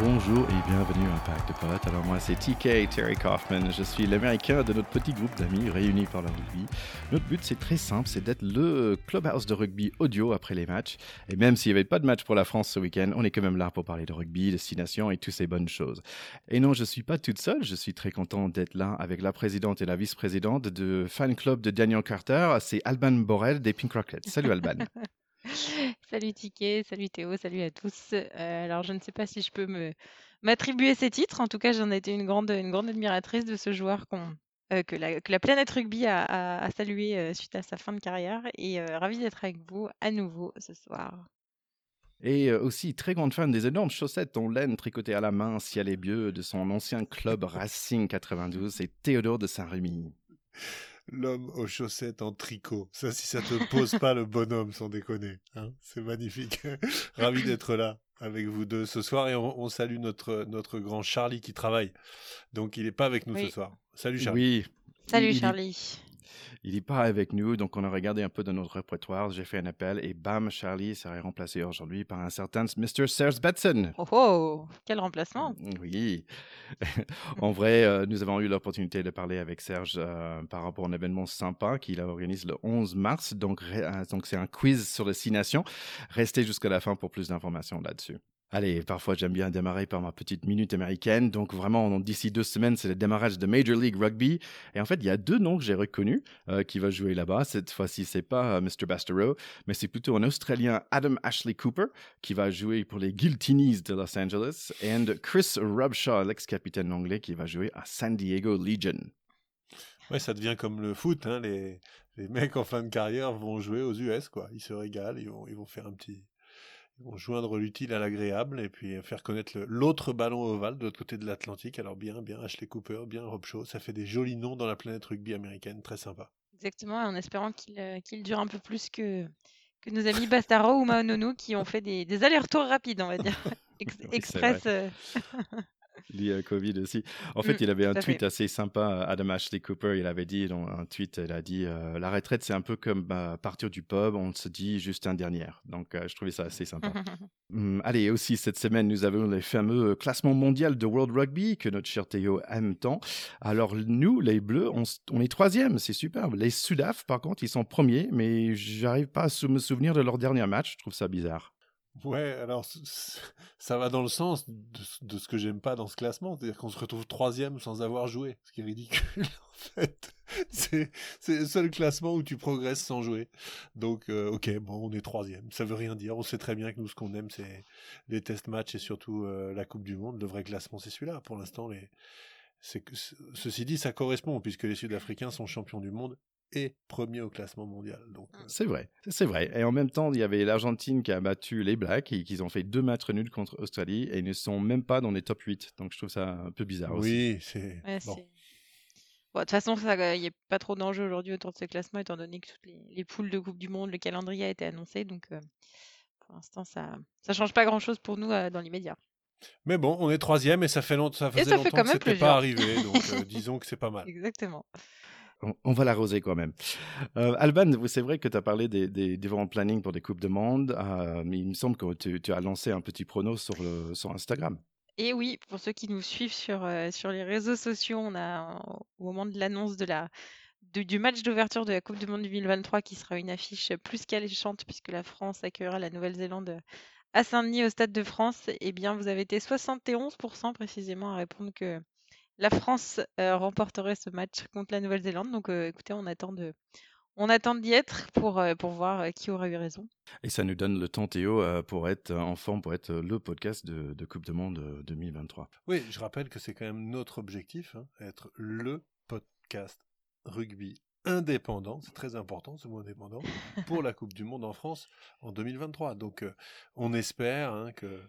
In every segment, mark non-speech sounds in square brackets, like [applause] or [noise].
Bonjour et bienvenue à Pack de Potes. Alors moi c'est TK Terry Kaufman, je suis l'américain de notre petit groupe d'amis réunis par le rugby. Notre but c'est très simple, c'est d'être le clubhouse de rugby audio après les matchs. Et même s'il n'y avait pas de match pour la France ce week-end, on est quand même là pour parler de rugby, destination et toutes ces bonnes choses. Et non, je ne suis pas toute seule, je suis très content d'être là avec la présidente et la vice-présidente de fan club de Daniel Carter, c'est Alban Borel des Pink Rockets. Salut Alban. [laughs] [laughs] Salut Ticket, salut Théo, salut à tous. Euh, alors je ne sais pas si je peux m'attribuer ces titres. En tout cas, j'en ai été une grande, une grande admiratrice de ce joueur euh, que, la, planète rugby a, salué euh, suite à sa fin de carrière. Et ravi d'être avec vous à nouveau ce soir. Et aussi très grande fan des énormes chaussettes en laine tricotées à la main, ciel et bleu, de son ancien club Racing 92, c'est Théodore de Saint-Rémy. L'homme aux chaussettes en tricot. Ça, si ça te pose pas le bonhomme, sans déconner. Hein C'est magnifique. [laughs] Ravi d'être là avec vous deux ce soir et on, salue notre, notre grand Charlie qui travaille. Donc, il n'est pas avec nous ce soir. Salut Charlie. Oui. Salut Charlie. Il n'est pas avec nous, donc on a regardé un peu dans notre répertoire. J'ai fait un appel et bam, Charlie serait remplacé aujourd'hui par un certain Mr. Serge Batson. Oh, oh quel remplacement mm, Oui. [laughs] en vrai, euh, nous avons eu l'opportunité de parler avec Serge euh, par rapport à un événement sympa qu'il a organisé le 11 mars. Donc, euh, donc c'est un quiz sur les six nations. Restez jusqu'à la fin pour plus d'informations là-dessus. Allez, parfois j'aime bien démarrer par ma petite minute américaine. Donc vraiment, d'ici deux semaines, c'est le démarrage de Major League Rugby. Et en fait, il y a deux noms que j'ai reconnus euh, qui vont jouer là-bas. Cette fois-ci, c'est pas euh, Mr. Bastereau, mais c'est plutôt un Australien, Adam Ashley Cooper, qui va jouer pour les Guiltinis de Los Angeles, et Chris Robshaw, l'ex-capitaine anglais, qui va jouer à San Diego Legion. Ouais, ça devient comme le foot. Hein. Les, mecs en fin de carrière vont jouer aux US, quoi. Ils se régalent, ils vont faire un petit ils vont joindre l'utile à l'agréable et puis faire connaître l'autre ballon ovale de l'autre côté de l'Atlantique. Alors bien, bien Ashley Cooper, bien Rob Shaw, ça fait des jolis noms dans la planète rugby américaine, très sympa. Exactement, en espérant qu'il euh, dure un peu plus que, que nos amis Bastaro ou Maonono qui ont fait des, des allers-retours rapides, on va dire, [laughs] express. [laughs] Euh. lié à Covid aussi. En fait, mmh, il avait un tweet assez sympa, Adam Ashley Cooper, il avait dit, dans un tweet, il a dit euh, La retraite, c'est un peu comme bah, partir du pub, on se dit juste un dernier. Donc, euh, je trouvais ça assez sympa. [laughs] Mmh, allez, aussi, cette semaine, nous avons les fameux classements mondiaux de World Rugby que notre cher Théo aime tant. Alors, nous, les Bleus, on, on est troisième, c'est superbe. Les Sudaf, par contre, ils sont premiers, mais j'arrive pas à me souvenir de leur dernier match. Je trouve ça bizarre. Ouais, alors ça va dans le sens de, ce que j'aime pas dans ce classement, c'est-à-dire qu'on se retrouve troisième sans avoir joué, ce qui est ridicule [laughs] en fait. C'est le seul classement où tu progresses sans jouer. Donc euh, ok, bon, on est troisième, ça veut rien dire. On sait très bien que nous ce qu'on aime c'est les test matchs et surtout euh, la Coupe du Monde. Le vrai classement c'est celui-là. Pour l'instant, les ceci dit, ça correspond puisque les Sud-Africains sont champions du monde et premier au classement mondial. Donc, euh. C'est vrai, c'est vrai. Et en même temps, il y avait l'Argentine qui a battu les Blacks et qu'ils ont fait deux matchs nuls contre Australie et ils ne sont même pas dans les top 8. Donc je trouve ça un peu bizarre aussi. Oui, c'est. bon. de toute façon, il n'y a pas trop d'enjeux aujourd'hui autour de ce classement, étant donné que toutes les, poules de Coupe du Monde, le calendrier a été annoncé. Donc, euh, pour l'instant, ça ne change pas grand-chose pour nous euh, dans l'immédiat. Mais bon, on est troisième et ça fait longtemps, ça faisait longtemps que c'était pas arrivé, donc [laughs] disons que c'est pas mal. Exactement on, va l'arroser quand même. Euh, Alban, c'est vrai que tu as parlé des, différents plannings pour des Coupes de Monde, euh, mais il me semble que tu, as lancé un petit prono sur, Instagram. Et oui, pour ceux qui nous suivent sur, euh, sur les réseaux sociaux, on a, au moment de l'annonce de la, du match d'ouverture de la Coupe du Monde 2023, qui sera une affiche plus qu'alléchante, puisque la France accueillera la Nouvelle-Zélande à Saint-Denis au Stade de France, eh bien, vous avez été 71% précisément à répondre que la France euh, remporterait ce match contre la Nouvelle-Zélande. Donc euh, écoutez, on attend de, on attend d'y être pour, euh, pour voir qui aura eu raison. Et ça nous donne le temps, Théo, pour être en forme, pour être le podcast de, Coupe du Monde 2023. Oui, je rappelle que c'est quand même notre objectif, hein, être le podcast rugby indépendant, c'est très important ce mot indépendant, [laughs] pour la Coupe du Monde en France en 2023. Donc on espère hein, que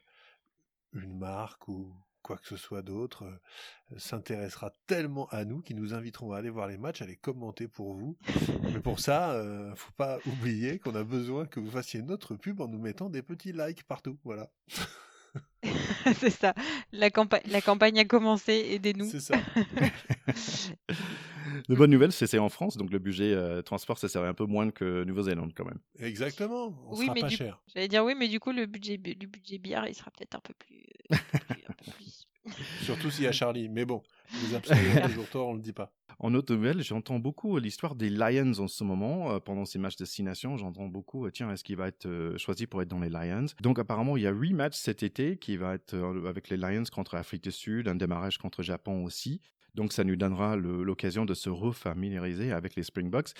une marque ou quoi que ce soit d'autre, euh, s'intéressera tellement à nous qu'ils nous inviteront à aller voir les matchs, à les commenter pour vous. Mais pour ça, euh, faut pas [laughs] oublier qu'on a besoin que vous fassiez notre pub en nous mettant des petits likes partout. Voilà. [laughs] c'est ça. La, la campagne a commencé, aidez-nous. C'est ça. [laughs] De bonnes nouvelles, c'est en France, donc le budget euh, transport, ça serait un peu moins que Nouvelle-Zélande quand même. Exactement, on oui, sera mais pas cher. J'allais dire oui, mais du coup, le budget, du budget bière, il sera peut-être un peu plus [laughs] Surtout s'il y a Charlie. Mais bon, les absents ont toujours [laughs] tort, on ne le dit pas. En autre nouvelle, j'entends beaucoup l'histoire des Lions en ce moment. euh, pendant ces matchs de Six Nations, j'entends beaucoup, euh, tiens, est-ce qu'il va être euh, choisi pour être dans les Lions? Donc apparemment, il y a huit matchs cet été qui va être euh, avec les Lions contre l'Afrique du Sud, un démarrage contre Japon aussi. Donc ça nous donnera l'occasion de se refamiliariser avec les Springboks.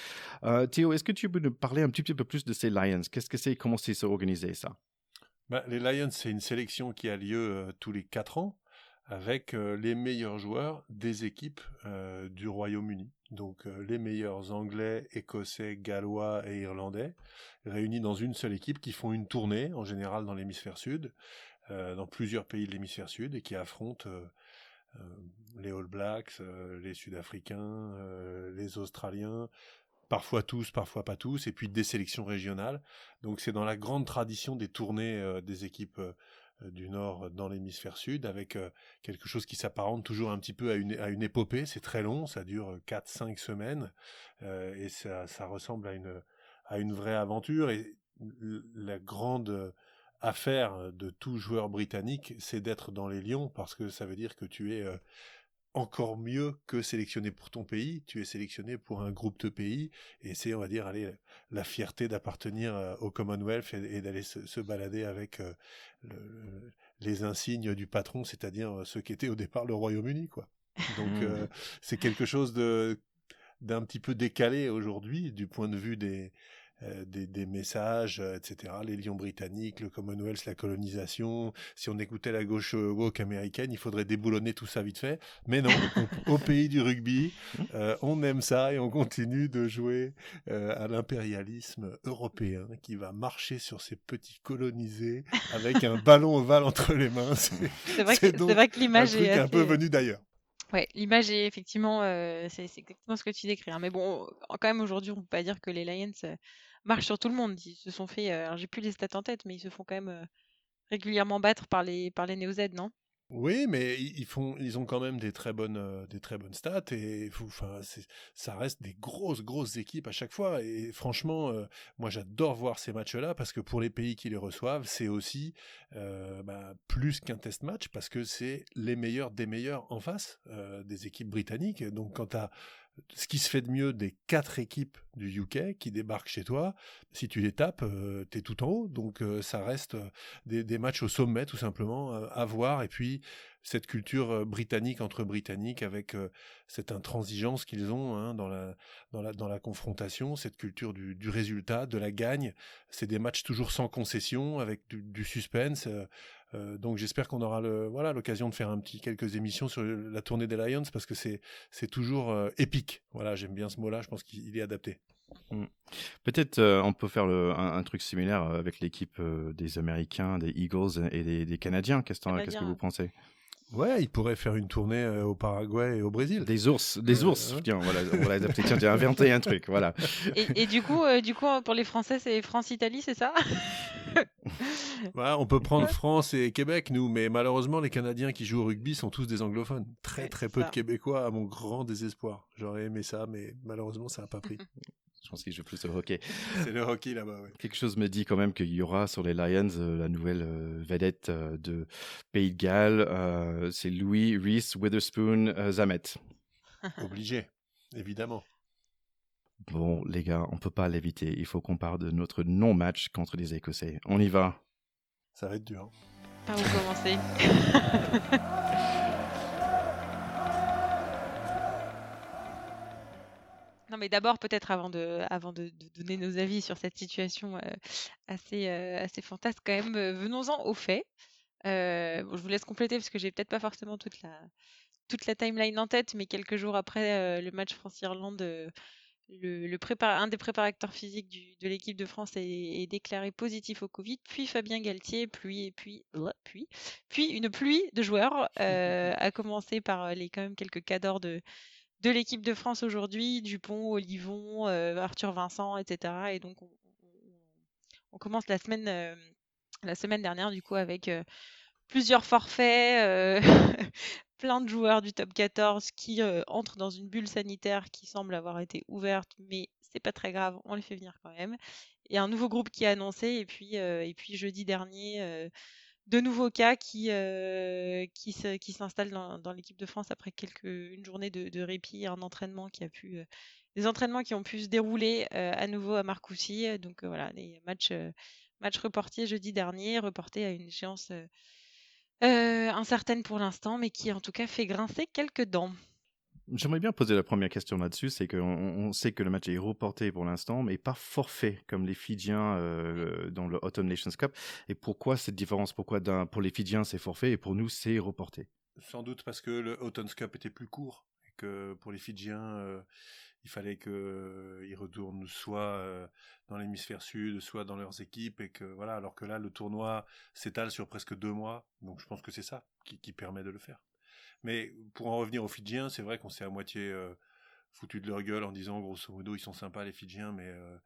Euh, Théo, est-ce que tu peux nous parler un petit peu plus de ces Lions? Qu'est-ce que c'est? Comment c'est s'organiser ça? Bah, les Lions, c'est une sélection qui a lieu euh, tous les 4 ans avec euh, les meilleurs joueurs des équipes euh, du Royaume-Uni. Donc les meilleurs Anglais, Écossais, Gallois et Irlandais réunis dans une seule équipe qui font une tournée, en général dans l'hémisphère sud, dans plusieurs pays de l'hémisphère sud, et qui affrontent les All Blacks, les Sud-Africains, les Australiens, parfois tous, parfois pas tous, et puis des sélections régionales. Donc c'est dans la grande tradition des tournées euh, des équipes euh, du Nord dans l'hémisphère Sud, avec euh, quelque chose qui s'apparente toujours un petit peu à une, épopée. C'est très long, ça dure 4-5 semaines, euh, et ça, ressemble à une, vraie aventure. Et la grande euh, affaire de tout joueur britannique, c'est d'être dans les Lions, parce que ça veut dire que tu es... encore mieux que sélectionné pour ton pays, tu es sélectionné pour un groupe de pays, et c'est, on va dire, allez, la fierté d'appartenir euh, au Commonwealth et, et d'aller se, se balader avec euh, le- le- les insignes du patron, c'est-à-dire euh, ceux qui étaient au départ le Royaume-Uni, quoi. Donc euh, [laughs] c'est quelque chose de d'un petit peu décalé aujourd'hui du point de vue des des, des messages, euh, etc. Les lions britanniques, le Commonwealth, la colonisation. Si on écoutait la gauche euh, woke américaine, il faudrait déboulonner tout ça vite fait. Mais non, on- [laughs] au pays du rugby, euh, on aime ça et on continue de jouer euh, à l'impérialisme européen qui va marcher sur ces petits colonisés avec un [laughs] ballon ovale entre les mains. C'est vrai, vrai que un l'image est un peu assez- venu d'ailleurs. Ouais, l'image est effectivement, euh, c'est c'est exactement ce que tu décris. hein. Mais bon, quand même aujourd'hui, on peut pas dire que les Lions marchent sur tout le monde. Ils se sont fait, euh, alors j'ai plus les stats en tête, mais ils se font quand même euh, régulièrement battre par les par les Néo-Z, non? Oui, mais ils font, ils ont quand même des très bonnes, euh, des très bonnes stats et enfin, ça reste des grosses, grosses équipes à chaque fois. Et franchement, moi, j'adore voir ces matchs-là parce que pour les pays qui les reçoivent, c'est aussi bah, plus qu'un test match parce que c'est les meilleurs des meilleurs en face des équipes britanniques. Donc, quand as ce qui se fait de mieux des quatre équipes du UK qui débarquent chez toi, si tu les tapes, euh, t'es tout en haut. Donc euh, ça reste euh, des, matchs au sommet tout simplement euh, à voir. Et puis cette culture britannique entre britanniques avec cette intransigeance qu'ils ont hein, dans, la, confrontation, cette culture du, résultat, de la gagne. C'est des matchs toujours sans concession, avec du suspense. Euh, donc j'espère qu'on aura le voilà l'occasion de faire un petit quelques émissions sur la tournée des Lions parce que c'est c'est toujours euh, épique. Voilà, j'aime bien ce mot-là. Je pense qu'il est adapté. Peut-être euh, on peut faire le- un, un truc similaire avec l'équipe euh, des Américains, des Eagles et des, des Canadiens. Qu'est-ce que qu'est-ce que Canadiens. vous pensez? Ouais, il pourrait faire une tournée euh, au Paraguay et au Brésil. Des ours, des Euh, ours. ouais. Tiens, voilà, voilà, adapté. Tiens, j'ai inventé un truc. Voilà. Et, et du coup, euh, du coup, pour les Français, c'est France-Italie, c'est ça? [laughs] Ouais, on peut prendre France et Québec, nous, mais malheureusement, les Canadiens qui jouent au rugby sont tous des anglophones. Très, très peu ça. de Québécois, à mon grand désespoir. J'aurais aimé ça, mais malheureusement, ça n'a pas pris. [laughs] Je pense qu'il joue plus au hockey. C'est le hockey là-bas, ouais. Quelque chose me dit quand même qu'il y aura sur les Lions euh, la nouvelle euh, vedette euh, de Pays de Galles. euh, c'est Louis Reese Witherspoon euh, Zamet. [laughs] Obligé, évidemment. Bon, les gars, on peut pas l'éviter. Il faut qu'on parle de notre non-match contre les Écossais. On y va. Ça va être dur. Par où commencer? [laughs] Non, mais d'abord, peut-être avant de, avant de, de donner nos avis sur cette situation euh, assez, euh, assez fantasque, quand même, euh, venons-en aux faits. Euh, bon, je vous laisse compléter parce que j'ai peut-être pas forcément toute la, toute la timeline en tête, mais quelques jours après le match France-Irlande, le, le prépar- un des préparateurs physiques du- de l'équipe de France est, est déclaré positif au Covid, puis Fabien Galtier, puis, puis, puis, puis une pluie de joueurs, [laughs] à commencer par les quand même quelques cadors de, de l'équipe de France aujourd'hui, Dupont, Olivon, euh, Arthur Vincent, etc. Et donc on, commence la semaine, euh, la semaine dernière du coup avec euh, plusieurs forfaits, [laughs] plein de joueurs du top 14 qui entrent dans une bulle sanitaire qui semble avoir été ouverte, mais c'est pas très grave, on les fait venir quand même. Et un nouveau groupe qui est annoncé, et puis, et puis jeudi dernier, de nouveaux cas qui, qui s'installent dans, l'équipe de France après quelques, une journée de, répit, un entraînement qui a pu, des entraînements qui ont pu se dérouler à nouveau à Marcoussis. Donc voilà, les matchs, matchs reportés jeudi dernier, reportés à une échéance incertaine pour l'instant, mais qui en tout cas fait grincer quelques dents. J'aimerais bien poser la première question là-dessus, c'est qu'on on sait que le match est reporté pour l'instant, mais pas forfait comme les Fidjiens euh, dans le Autumn Nations Cup. Et pourquoi cette différence? Pourquoi pour les Fidjiens c'est forfait et pour nous c'est reporté? Sans doute parce que le Autumn Cup était plus court et que pour les Fidjiens, euh, il fallait qu'ils euh, retournent soit dans l'hémisphère sud, soit dans leurs équipes, et que voilà. Alors que là, le tournoi s'étale sur presque deux mois, donc je pense que c'est ça qui permet de le faire. Mais pour en revenir aux Fidjiens, c'est vrai qu'on s'est à moitié euh, foutu de leur gueule en disant grosso modo ils sont sympas les Fidjiens, mais euh,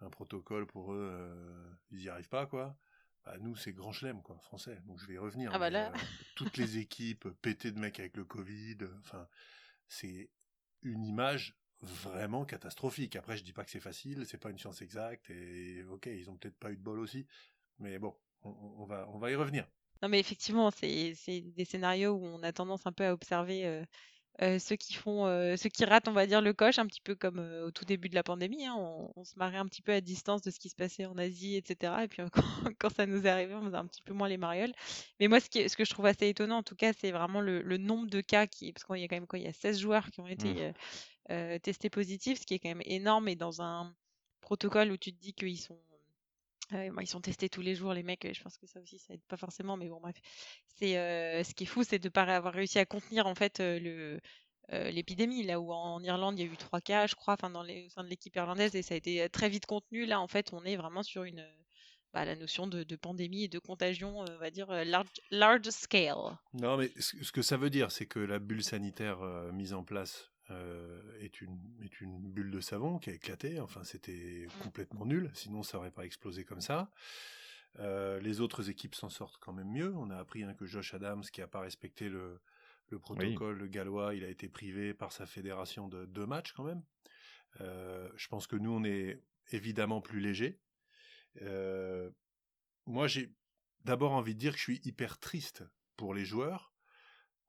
un protocole pour eux, euh, ils n'y arrivent pas quoi. Bah, nous c'est grand chelem quoi, français. Donc je vais y revenir. Ah bah toutes les équipes pétées de mecs avec le Covid, enfin c'est une image vraiment catastrophique. Après je dis pas que c'est facile, c'est pas une science exacte et ok ils ont peut-être pas eu de bol aussi, mais bon on va on va y revenir. Non, mais effectivement, c'est des scénarios où on a tendance un peu à observer ceux qui font, ceux qui ratent, on va dire, le coche, un petit peu comme au tout début de la pandémie. Hein. On, se marrait un petit peu à distance de ce qui se passait en Asie, etc. Et puis [laughs] quand, ça nous est arrivé, on faisait un petit peu moins les marioles. Mais moi, ce, qui ce que je trouve assez étonnant, en tout cas, c'est vraiment le, nombre de cas qui, parce qu'il y a quand même quoi, il y a 16 joueurs qui ont été mmh. testés positifs, ce qui est quand même énorme. Et dans un protocole où tu te dis qu'ils sont ils sont testés tous les jours, les mecs. Je pense que ça aussi, ça aide pas forcément. Mais bon, bref. C'est ce qui est fou, c'est de pas avoir réussi à contenir en fait le l'épidémie. Là où en Irlande, il y a eu trois cas, je crois, enfin dans les, au sein de l'équipe irlandaise, et ça a été très vite contenu. Là, en fait, on est vraiment sur bah, la notion de, pandémie et de contagion, on va dire large, large scale. Non, mais ce que ça veut dire, c'est que la bulle sanitaire mise en place euh, est, une, est une bulle de savon qui a éclaté. Enfin, c'était mmh. complètement nul. Sinon, ça aurait pas explosé comme ça. Euh, les autres équipes s'en sortent quand même mieux. On a appris hein, que Josh Adams, qui n'a pas respecté le, le protocole le gallois, il a été privé par sa fédération de deux matchs quand même. Euh, je pense que nous, on est évidemment plus léger. moi, j'ai d'abord envie de dire que je suis hyper triste pour les joueurs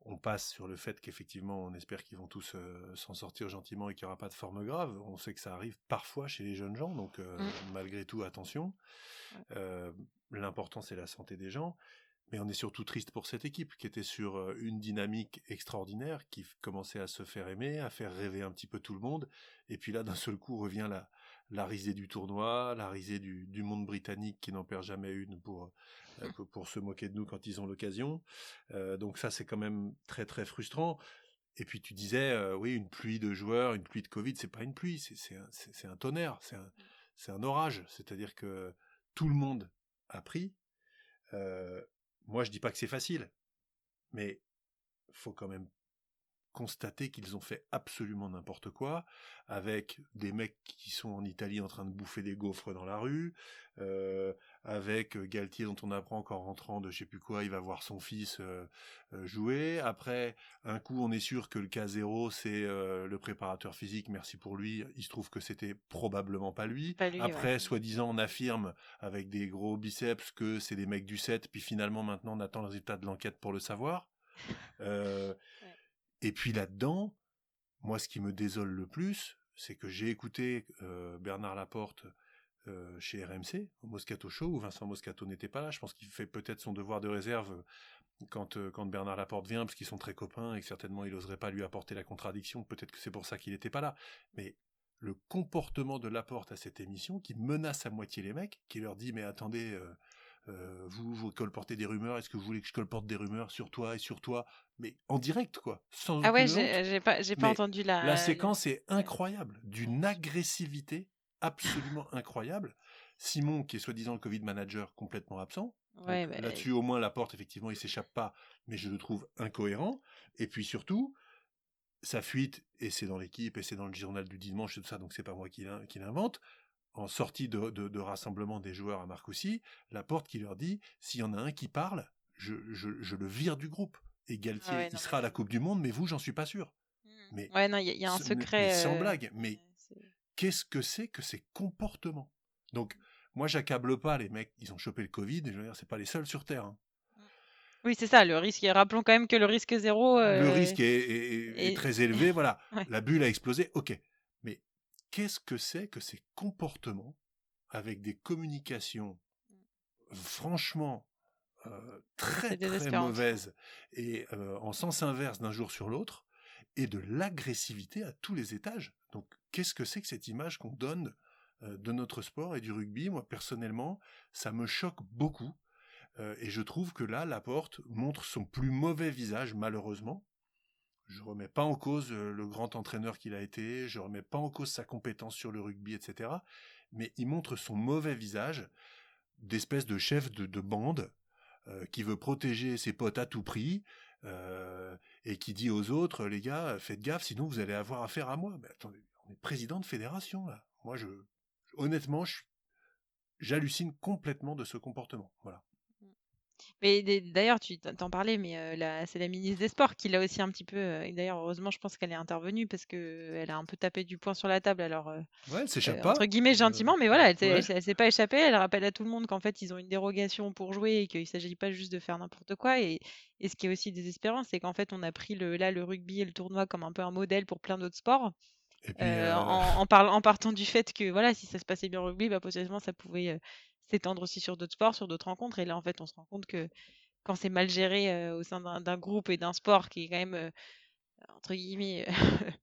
on passe sur le fait qu'effectivement, on espère qu'ils vont tous euh, s'en sortir gentiment et qu'il n'y aura pas de forme grave. On sait que ça arrive parfois chez les jeunes gens, donc euh, mmh. malgré tout, attention. Euh, l'important, c'est la santé des gens. Mais on est surtout triste pour cette équipe qui était sur une dynamique extraordinaire, qui commençait à se faire aimer, à faire rêver un petit peu tout le monde. Et puis là, d'un seul coup, revient la, la risée du tournoi, la risée du, monde britannique qui n'en perd jamais une pour, euh, pour, se moquer de nous quand ils ont l'occasion. Euh, donc ça, c'est quand même très très frustrant. Et puis tu disais, euh, oui, une pluie de joueurs, une pluie de Covid, c'est pas une pluie, c'est un, un, tonnerre, c'est un, un, orage. C'est-à-dire que tout le monde a pris. moi, je dis pas que c'est facile, mais faut quand même constater qu'ils ont fait absolument n'importe quoi, avec des mecs qui sont en Italie en train de bouffer des gaufres dans la rue, euh, avec Galtier dont on apprend qu'en rentrant de je sais plus quoi, il va voir son fils euh, euh, jouer. Après, un coup, on est sûr que le cas zéro, c'est le préparateur physique, merci pour lui. Il se trouve que c'était probablement pas lui. Après, soi-disant, on affirme avec des gros biceps que c'est des mecs du 7, puis finalement, maintenant, on attend le résultat de l'enquête pour le savoir. [laughs] Et puis là-dedans, moi, ce qui me désole le plus, c'est que j'ai écouté euh, Bernard Laporte euh, chez RMC, au Moscato Show, où Vincent Moscato n'était pas là. Je pense qu'il fait peut-être son devoir de réserve quand, euh, quand Bernard Laporte vient, parce qu'ils sont très copains et que certainement il n'oserait pas lui apporter la contradiction. Peut-être que c'est pour ça qu'il n'était pas là. Mais le comportement de Laporte à cette émission, qui menace à moitié les mecs, qui leur dit mais attendez, vous, vous colportez des rumeurs, est-ce que vous voulez que je colporte des rumeurs sur toi et sur toi? Mais en direct, quoi. Sans ah ouais, j'ai pas, pas entendu la. La séquence est incroyable, d'une agressivité absolument incroyable. Simon, qui est soi-disant le Covid manager, complètement absent. Ouais, bah, Là-dessus, au moins, la porte, effectivement, il s'échappe pas, mais je le trouve incohérent. Et puis surtout, sa fuite, et c'est dans l'équipe, et c'est dans le journal du dimanche et tout ça, donc c'est pas moi qui l'invente, en sortie de, rassemblement des joueurs à Marcoussis, la porte qui leur dit s'il y en a un qui parle, je, le vire du groupe. Et Galtier, il sera à la Coupe du Monde, mais vous, j'en suis pas sûr. Mmh. Mais ouais, non, il y, a un secret. sans euh, blague. Mais qu'est-ce que c'est que ces comportements? Donc, moi, j'accable pas les mecs. Ils ont chopé le Covid. Et je veux dire, c'est pas les seuls sur Terre. Hein. Mmh. Oui, c'est ça, le risque. Rappelons quand même que le risque zéro. Le risque est, très élevé, [laughs] voilà. La bulle a explosé, ok. Qu'est-ce que c'est que ces comportements avec des communications franchement très très mauvaises et en sens inverse d'un jour sur l'autre et de l'agressivité à tous les étages. Donc qu'est-ce que c'est que cette image qu'on donne de notre sport et du rugby? Moi personnellement, ça me choque beaucoup et je trouve que là, Laporte montre son plus mauvais visage malheureusement. Je remets pas en cause le grand entraîneur qu'il a été, je remets pas en cause sa compétence sur le rugby, etc. Mais il montre son mauvais visage d'espèce de chef de bande euh, qui veut protéger ses potes à tout prix euh, et qui dit aux autres, les gars, faites gaffe, sinon vous allez avoir affaire à moi. Mais attendez, on est président de fédération. Moi, je, honnêtement, j'hallucine complètement de ce comportement. Voilà. Mais d'ailleurs, tu t'en parlais, mais c'est la ministre des Sports qui l'a aussi un petit peu. et d'ailleurs, heureusement, je pense qu'elle est intervenue parce qu'elle a un peu tapé du poing sur la table. Alors, ouais, elle s'échappe pas. Entre guillemets, gentiment, mais voilà, elle, s'est pas échappée. Elle rappelle à tout le monde qu'en fait, ils ont une dérogation pour jouer et qu'il ne s'agit pas juste de faire n'importe quoi. Et, ce qui est aussi désespérant, c'est qu'en fait, on a pris le, là le rugby et le tournoi comme un peu un modèle pour plein d'autres sports. en, en, partant du fait que voilà, si ça se passait bien au rugby, bah, potentiellement ça pouvait s'étendre aussi sur d'autres sports, sur d'autres rencontres. Et là, en fait, on se rend compte que quand c'est mal géré au sein d'un groupe et d'un sport qui est quand même, entre guillemets, [laughs]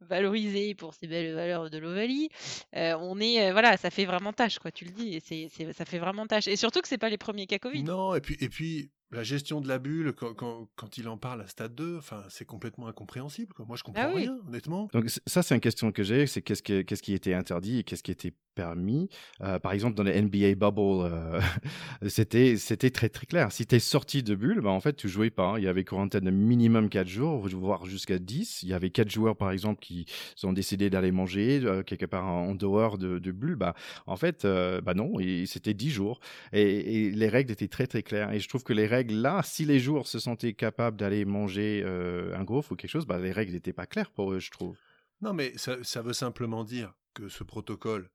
valorisé pour ses belles valeurs de l'Ovalie, on est, voilà, ça fait vraiment tâche, quoi, tu le dis, et c'est, ça fait vraiment tâche. Et surtout que c'est pas les premiers cas. Non, et puis la gestion de la bulle, quand, quand, quand, il en parle à Stade 2, enfin, c'est complètement incompréhensible. Quoi. Moi, je comprends ah rien, honnêtement. Donc, ça, c'est une question que j'ai c'est qu'est-ce qui, qu'est-ce qui était interdit et qu'est-ce qui était permis. Euh, par exemple, dans le NBA Bubble, euh, [laughs] c'était, c'était très, très clair. Si tu es sorti de bulle, bah, en fait, tu jouais pas. Il y avait quarantaine de minimum 4 jours, voire jusqu'à 10. Il y avait 4 joueurs, par exemple, qui ont décidé d'aller manger euh, quelque part en, dehors de, de, bulle. Bah, en fait, bah non, c'était 10 jours. Et, et les règles étaient très, très claires. Et je trouve que les règles là, si les joueurs se sentaient capables d'aller manger euh, un gaufre ou quelque chose, bah, les règles n'étaient pas claires pour eux, je trouve. Non, mais ça, veut simplement dire que ce protocole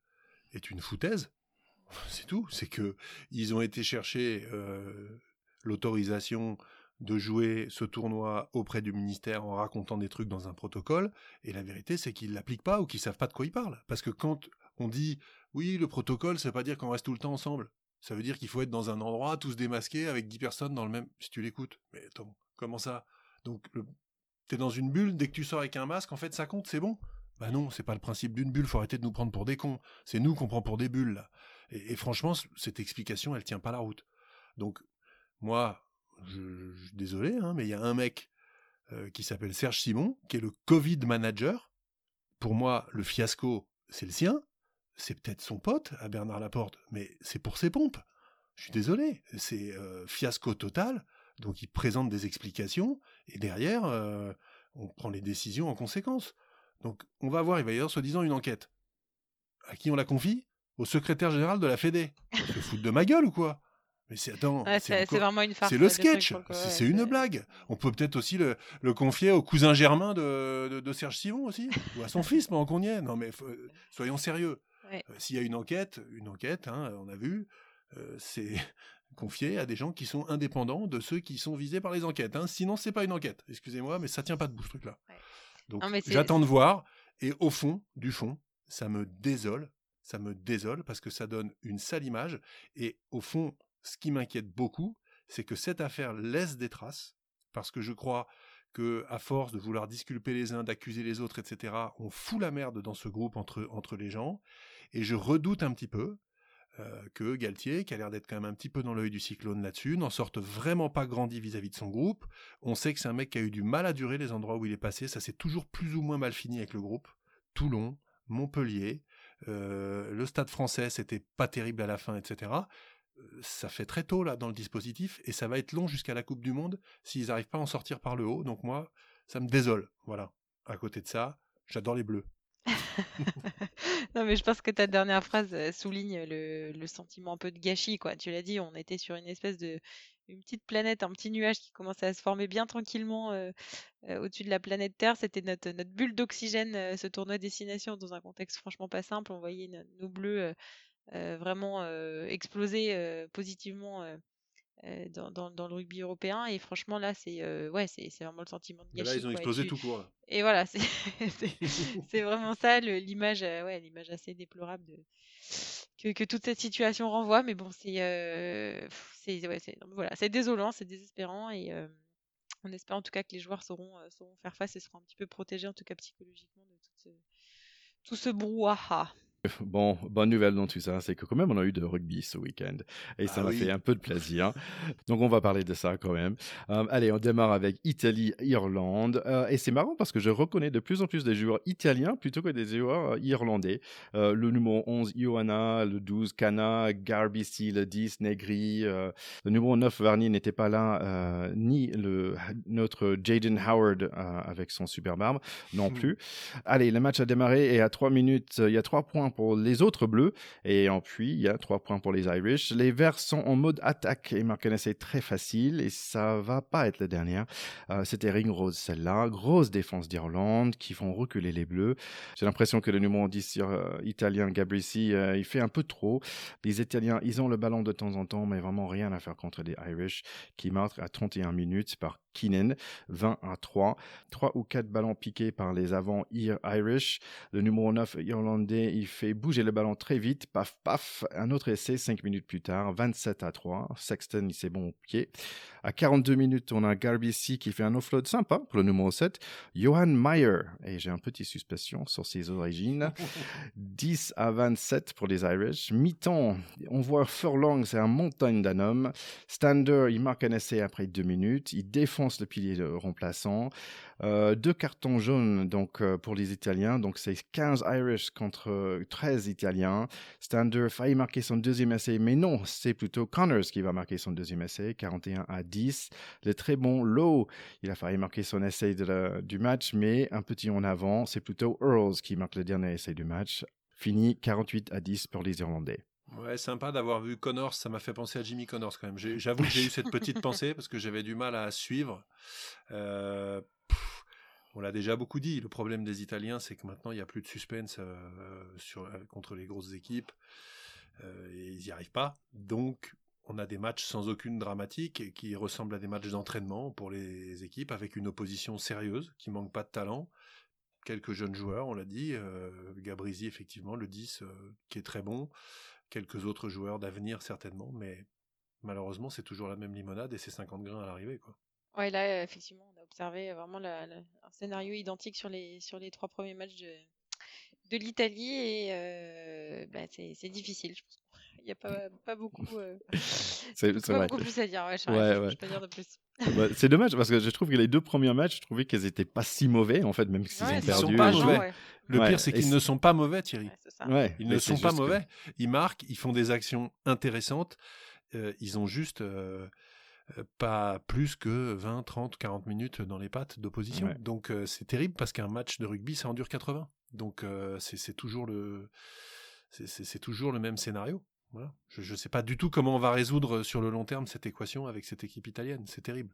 est une foutaise. [laughs] C'est tout. C'est que ils ont été chercher euh, l'autorisation de jouer ce tournoi auprès du ministère en racontant des trucs dans un protocole, et la vérité c'est qu'ils l'appliquent pas ou qu'ils savent pas de quoi ils parlent. Parce que quand on dit oui, le protocole, ça veut pas dire qu'on reste tout le temps ensemble. Ça veut dire qu'il faut être dans un endroit, tous démasqués, avec 10 personnes dans le même... Si tu l'écoutes. Mais attends, comment ça? Donc, le... t'es dans une bulle, dès que tu sors avec un masque, en fait, ça compte, c'est bon? Bah non, c'est pas le principe d'une bulle, faut arrêter de nous prendre pour des cons. C'est nous qu'on prend pour des bulles, là. Et, franchement, cette explication, elle tient pas la route. Donc, moi, je, suis désolé, hein, mais il y a un mec euh, qui s'appelle Serge Simon, qui est le Covid manager. Pour moi, le fiasco, c'est le sien c'est peut-être son pote à Bernard Laporte, mais c'est pour ses pompes. Je suis désolé, c'est euh, fiasco total. Donc il présente des explications et derrière, euh, on prend les décisions en conséquence. Donc on va voir, il va y avoir soi-disant une enquête. À qui on la confie? Au secrétaire général de la Fédé. Se foutre de ma gueule ou quoi? Mais c'est attends, c'est vraiment une C'est le sketch, c'est une blague. On peut peut-être aussi le, confier au cousin germain de, Serge Simon aussi, ou à son fils pendant qu'on y est. Non mais soyons sérieux. S'il y a une enquête, une enquête, hein, on a vu, c'est [laughs] confié à des gens qui sont indépendants de ceux qui sont visés par les enquêtes. Hein. Sinon, c'est pas une enquête. Excusez-moi, mais ça tient pas debout ce truc-là. Donc, j'attends de voir. Et au fond, du fond, ça me désole. Ça me désole parce que ça donne une sale image. Et au fond, ce qui m'inquiète beaucoup, c'est que cette affaire laisse des traces. Parce que je crois que, à force de vouloir disculper les uns, d'accuser les autres, etc., on fout la merde dans ce groupe entre, entre les gens. Et je redoute un petit peu euh, que Galtier, qui a l'air d'être quand même un petit peu dans l'œil du cyclone là-dessus, n'en sorte vraiment pas grandi vis-à-vis de son groupe. On sait que c'est un mec qui a eu du mal à durer les endroits où il est passé. Ça s'est toujours plus ou moins mal fini avec le groupe. Toulon, Montpellier, euh, le Stade français, c'était pas terrible à la fin, etc. Euh, ça fait très tôt là dans le dispositif et ça va être long jusqu'à la Coupe du Monde s'ils n'arrivent pas à en sortir par le haut. Donc moi, ça me désole. Voilà. À côté de ça, j'adore les Bleus. [laughs] Non, mais je pense que ta dernière phrase souligne le, sentiment un peu de gâchis, quoi. Tu l'as dit, on était sur une espèce de petite planète, un petit nuage qui commençait à se former bien tranquillement au-dessus de la planète Terre. C'était notre, notre bulle d'oxygène, ce tournoi destination, dans un contexte franchement pas simple. On voyait nos bleus vraiment exploser positivement dans, dans, le rugby européen. Et franchement, là, c'est ouais, c'est vraiment le sentiment de gâchis. là, ils ont explosé tout court. Et voilà, c'est [laughs] [laughs] vraiment ça, l'image ouais, l'image assez déplorable de, que, que, toute cette situation renvoie. Mais bon, c'est c'est ouais, voilà, désolant, c'est désespérant. Et on espère en tout cas que les joueurs sauront, sauront faire face et seront un petit peu protégés, en tout cas psychologiquement, de tout ce, tout ce brouhaha. Bon, bonne nouvelle dans tout ça, c'est que quand même on a eu de rugby ce week-end et ça ah m'a fait un peu de plaisir. Donc on va parler de ça quand même. Euh, allez, on démarre avec Italie-Irlande euh, et c'est marrant parce que je reconnais de plus en plus des joueurs italiens plutôt que des joueurs euh, irlandais. le numéro 11, Ioana, le 12, Cana, Garbisi, le 10, Negri, le numéro 9, Varnier n'était pas là, ni le, notre Jaden Howard avec son superbe arme non hmm. plus. Allez, le match a démarré et à 3 minutes, il y a 3 points pour les autres bleus. Et en puis, il y a trois points pour les Irish. Les Verts sont en mode attaque et marquent un très facile. Et ça va pas être la dernière. Euh, c'était Ring Rose, celle-là. Grosse défense d'Irlande qui font reculer les bleus. J'ai l'impression que le numéro 10 euh, italien, Gabrici, euh, il fait un peu trop. Les Italiens, ils ont le ballon de temps en temps, mais vraiment rien à faire contre les Irish qui marquent à 31 minutes par Keenan, 20 à 3. 3 ou 4 ballons piqués par les avants Irish. Le numéro 9 irlandais, il fait bouger le ballon très vite. Paf, paf. Un autre essai 5 minutes plus tard, 27 à 3. Sexton, il s'est bon au pied. À 42 minutes, on a Garbici qui fait un offload sympa pour le numéro 7. Johan Meyer, et j'ai un petit suspicion sur ses origines. [laughs] 10 à 27 pour les Irish. Mi-temps, on voit Furlong, c'est un montagne d'un homme. Stander, il marque un essai après 2 minutes. Il défonce le pilier remplaçant. Euh, deux cartons jaunes donc euh, pour les Italiens, donc c'est 15 Irish contre 13 Italiens. Stander failli marquer son deuxième essai, mais non, c'est plutôt Connors qui va marquer son deuxième essai, 41 à 10. Le très bon Lowe, il a failli marquer son essai du match, mais un petit en avant, c'est plutôt Earls qui marque le dernier essai du match. Fini 48 à 10 pour les Irlandais. Ouais, sympa d'avoir vu Connors, ça m'a fait penser à Jimmy Connors quand même. J'avoue que j'ai eu cette petite [laughs] pensée parce que j'avais du mal à suivre. Euh, on l'a déjà beaucoup dit, le problème des Italiens, c'est que maintenant, il n'y a plus de suspense euh, euh, contre les grosses équipes. Euh, et ils n'y arrivent pas. Donc, on a des matchs sans aucune dramatique qui ressemblent à des matchs d'entraînement pour les équipes avec une opposition sérieuse qui manque pas de talent. Quelques jeunes joueurs, on l'a dit. Gabrizi, effectivement, le 10, qui est très bon. Quelques autres joueurs d'avenir, certainement. Mais malheureusement, c'est toujours la même limonade et c'est 50 grains à l'arrivée. Ouais, là, effectivement, on a observé vraiment un scénario identique sur les, sur les trois premiers matchs de, de l'Italie et euh, bah, c'est difficile. Je pense. [laughs] Il n'y a pas, pas beaucoup, euh, [laughs] c'est pas beaucoup plus à dire. Ouais, [laughs] je ouais, pas dire de plus. c'est dommage parce que je trouve que les deux premiers matchs, je trouvais qu'ils n'étaient pas si mauvais en fait, même s'ils ont perdu. Pas mauvais. Le pire, c'est qu'ils ne sont pas mauvais, Thierry. ils ne sont pas mauvais. Ils marquent, ils font des actions intéressantes. Euh, ils ont juste euh, pas plus que 20, 30, 40 minutes dans les pattes d'opposition. Donc euh, c'est terrible parce qu'un match de rugby, ça en dure 80. Donc euh, c'est toujours le c'est toujours le même scénario. Voilà. Je ne sais pas du tout comment on va résoudre sur le long terme cette équation avec cette équipe italienne. C'est terrible.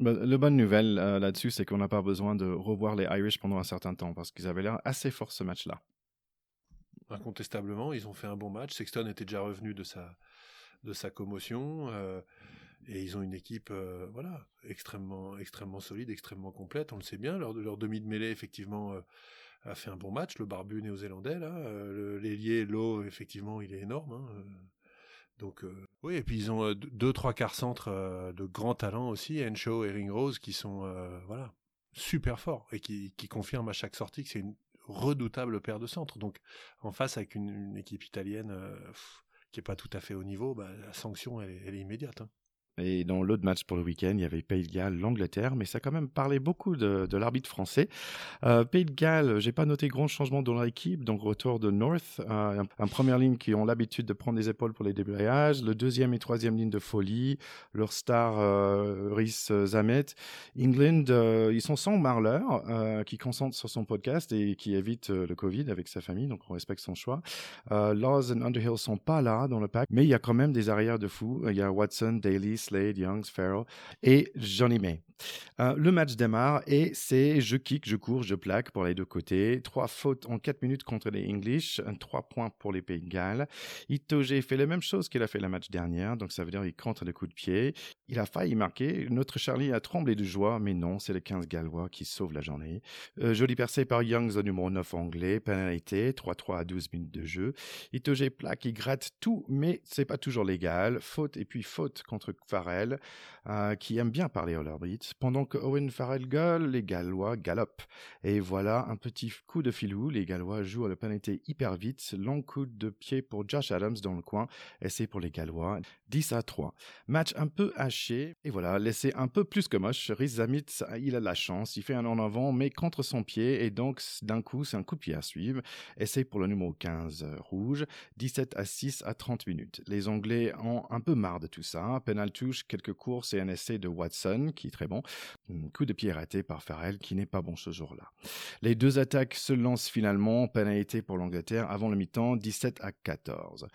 Bah, la bonne nouvelle là-dessus, c'est qu'on n'a pas besoin de revoir les Irish pendant un certain temps parce qu'ils avaient l'air assez forts ce match-là. Incontestablement, ils ont fait un bon match. Sexton était déjà revenu de sa, de sa commotion. Et ils ont une équipe, euh, voilà, extrêmement, extrêmement solide, extrêmement complète. On le sait bien. Leur, demi de mêlée, effectivement, euh, a fait un bon match. Le barbu néo-zélandais, là, euh, l'ailier Lowe, effectivement, il est énorme. Hein, donc, oui, et puis ils ont deux, trois quarts centres de grands talents aussi, Encho et Ringrose, qui sont, voilà, super forts et qui, confirment à chaque sortie que c'est une redoutable paire de centres. Donc, en face avec une, équipe italienne qui est pas tout à fait au niveau, bah, la sanction elle, elle est immédiate. Hein. Et dans l'autre match pour le week-end, il y avait Pays de Galles, l'Angleterre, mais ça a quand même parlé beaucoup de, l'arbitre français. Euh, Pays de Galles, j'ai pas noté grand changement dans l'équipe, donc retour de North, euh, en première ligne qui ont l'habitude de prendre des épaules pour les déblayages, le deuxième et troisième ligne de folie, leur star euh, Rhys Zamet. England, euh, ils sont sans Marler, euh, qui concentre sur son podcast et qui évite le Covid avec sa famille, donc on respecte son choix. Laws et Underhill sont pas là dans le pack, mais il y a quand même des arrières de fous. Il y a Watson, Daly, Slade, Youngs, Farrell et Johnny May. Euh, le match démarre et c'est je kick, je cours, je plaque pour les deux côtés. Trois fautes en quatre minutes contre les English, trois points pour les Pays de Galles. Itoge fait la même chose qu'il a fait la match dernière, donc ça veut dire qu'il contre le coup de pied. Il a failli marquer. Notre Charlie a tremblé de joie, mais non, c'est le 15 gallois qui sauve la journée. Euh, joli percé par Youngs au numéro 9 anglais, pénalité, 3-3 à 12 minutes de jeu. Itoge plaque, il gratte tout, mais c'est pas toujours légal. Faute et puis faute contre Farrell, euh, qui aime bien parler au l'arbitre. Pendant que Owen Farrell gueule, les Gallois galopent. Et voilà un petit coup de filou. Les Gallois jouent à la pénalité hyper vite. Long coup de pied pour Josh Adams dans le coin. Et c'est pour les Gallois. 10 à 3. Match un peu haché. Et voilà, laissé un peu plus que moche. Rhys Zamit, il a la chance. Il fait un en avant, mais contre son pied. Et donc, d'un coup, c'est un coup de pied à suivre. Et c'est pour le numéro 15 euh, rouge. 17 à 6 à 30 minutes. Les Anglais ont un peu marre de tout ça. Penal touche, quelques courses et un essai de Watson, qui est très bon. Coup de pied raté par Farrell, qui n'est pas bon ce jour-là. Les deux attaques se lancent finalement. Pénalité pour l'Angleterre avant le mi-temps, 17 à 14.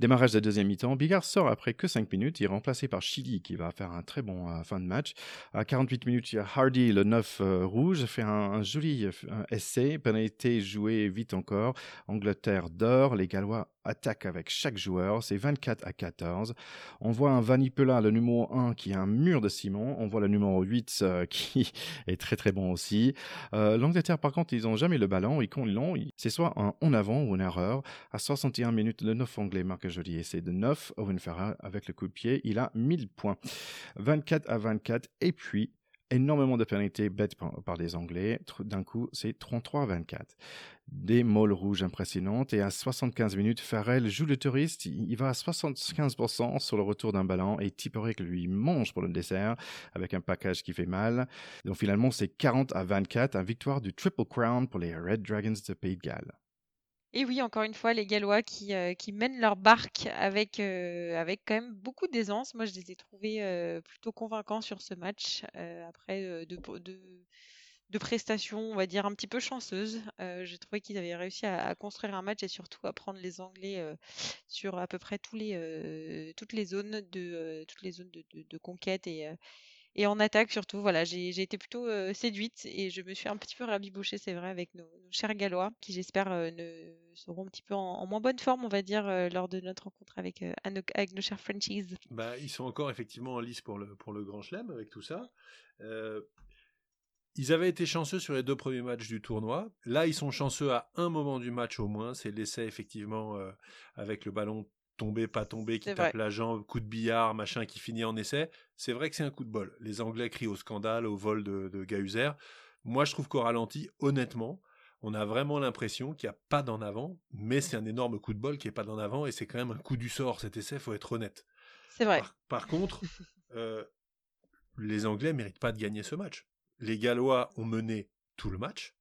Démarrage de la deuxième mi-temps, Bigard sort après que 5 minutes, il est remplacé par Chili qui va faire un très bon euh, fin de match. À 48 minutes, il y a Hardy, le 9 euh, rouge, fait un, joli euh, essai, pénalité joué vite encore. Angleterre dort, les Gallois attaque avec chaque joueur, c'est 24 à 14. On voit un Vanipela, le numéro 1, qui a un mur de ciment. On voit le numéro 8 euh, [laughs] qui est très très bon aussi. Euh, L'Angleterre, par contre, ils n'ont jamais le ballon. Ils l'ont, c'est soit un en avant ou une erreur. À 61 minutes, le 9 anglais marque un joli essai de 9. Owen Farah, avec le coup de pied, il a 1000 points. 24 à 24. Et puis, énormément de pénalités bêtes par, les Anglais. D'un coup, c'est 33 à 24 des molles rouges impressionnantes. Et à 75 minutes, Farrell joue le touriste. Il va à 75% sur le retour d'un ballon et Tipperick lui mange pour le dessert avec un package qui fait mal. Donc finalement, c'est 40 à 24, une victoire du Triple Crown pour les Red Dragons de Pays de Galles. Et oui, encore une fois, les Gallois qui, euh, mènent leur barque avec, euh, avec quand même beaucoup d'aisance. Moi, je les ai trouvés euh, plutôt convaincants sur ce match. après, de, prestations, on va dire, un petit peu chanceuses. J'ai trouvé qu'ils avaient réussi à, construire un match et surtout à prendre les Anglais sur à peu près toutes les zones de, toutes les zones de, conquête et en attaque surtout. Voilà, j'ai été plutôt séduite et je me suis un petit peu rabibouchée, c'est vrai, avec nos, chers Gallois qui j'espère ne seront un petit peu en, moins bonne forme, on va dire, lors de notre rencontre avec, nos chers Frenchies. Bah, ils sont encore effectivement en lice pour le, Grand Chelem avec tout ça. Ils avaient été chanceux sur les deux premiers matchs du tournoi. Là, ils sont chanceux à un moment du match au moins. C'est l'essai effectivement avec le ballon tombé, pas tombé, qui tape la jambe, coup de billard, machin, qui finit en essai. C'est vrai que c'est un coup de bol. Les Anglais crient au scandale, au vol de, de Moi, je trouve qu'au ralenti, honnêtement, on a vraiment l'impression qu'il n'y a pas d'en avant, mais c'est un énorme coup de bol qui n'est pas d'en avant, et c'est quand même un coup du sort, cet essai, faut être honnête. C'est vrai. Par, contre, [laughs] euh, les Anglais méritent pas de gagner ce match. Les Gallois ont mené tout le match.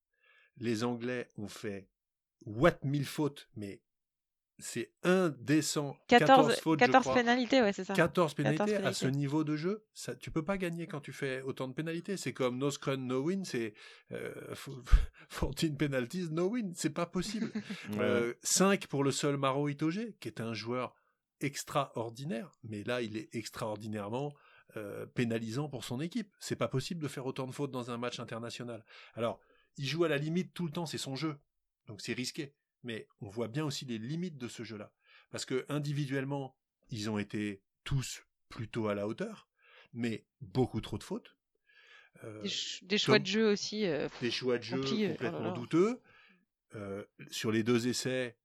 Les Anglais ont fait what mille fautes, mais c'est indécent. 14, 14 fautes, 14 pénalités, ouais, c'est ça. 14 pénalités, à ce niveau de jeu. Ça, tu peux pas gagner quand tu fais autant de pénalités. C'est comme no scrum, no win. C'est 14 euh, [laughs] penalties, no win. C'est pas possible. [laughs] 5 euh, pour le seul Maro Itoge, qui est un joueur extraordinaire. Mais là, il est extraordinairement euh, pénalisant pour son équipe. C'est pas possible de faire autant de fautes dans un match international. Alors, il joue à la limite tout le temps, c'est son jeu. Donc c'est risqué. Mais on voit bien aussi les limites de ce jeu-là. Parce que individuellement, ils ont été tous plutôt à la hauteur, mais beaucoup trop de fautes. Euh, des, choix de jeu aussi. Euh, des choix de jeu complètement douteux. sur les deux essais,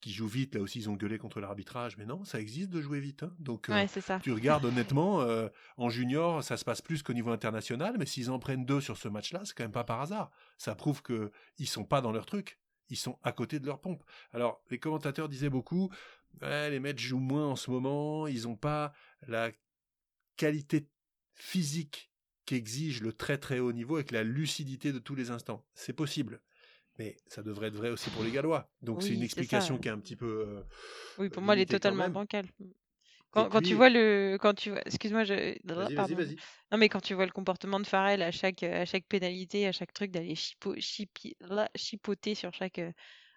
qui jouent vite, là aussi ils ont gueulé contre l'arbitrage, mais non, ça existe de jouer vite. Hein. Donc euh, tu regardes honnêtement, euh, en junior, ça se passe plus qu'au niveau international, mais s'ils en prennent deux sur ce match-là, c'est quand même pas par hasard. Ça prouve que ils sont pas dans leur truc, ils sont à côté de leur pompe. Alors les commentateurs disaient beaucoup, les mecs jouent moins en ce moment, ils n'ont pas la qualité physique qu'exige le très très haut niveau avec la lucidité de tous les instants. C'est possible. Mais ça devrait être vrai aussi pour les Gallois. Donc c'est une explication qui est un petit peu. Euh, oui, pour moi, elle est totalement bancale. Quand, quand tu vois le, quand tu excuse-moi, je, vas-y, vas-y, vas-y. non mais quand tu vois le comportement de Farrell à chaque, à chaque pénalité, à chaque truc d'aller chipoter sur chaque,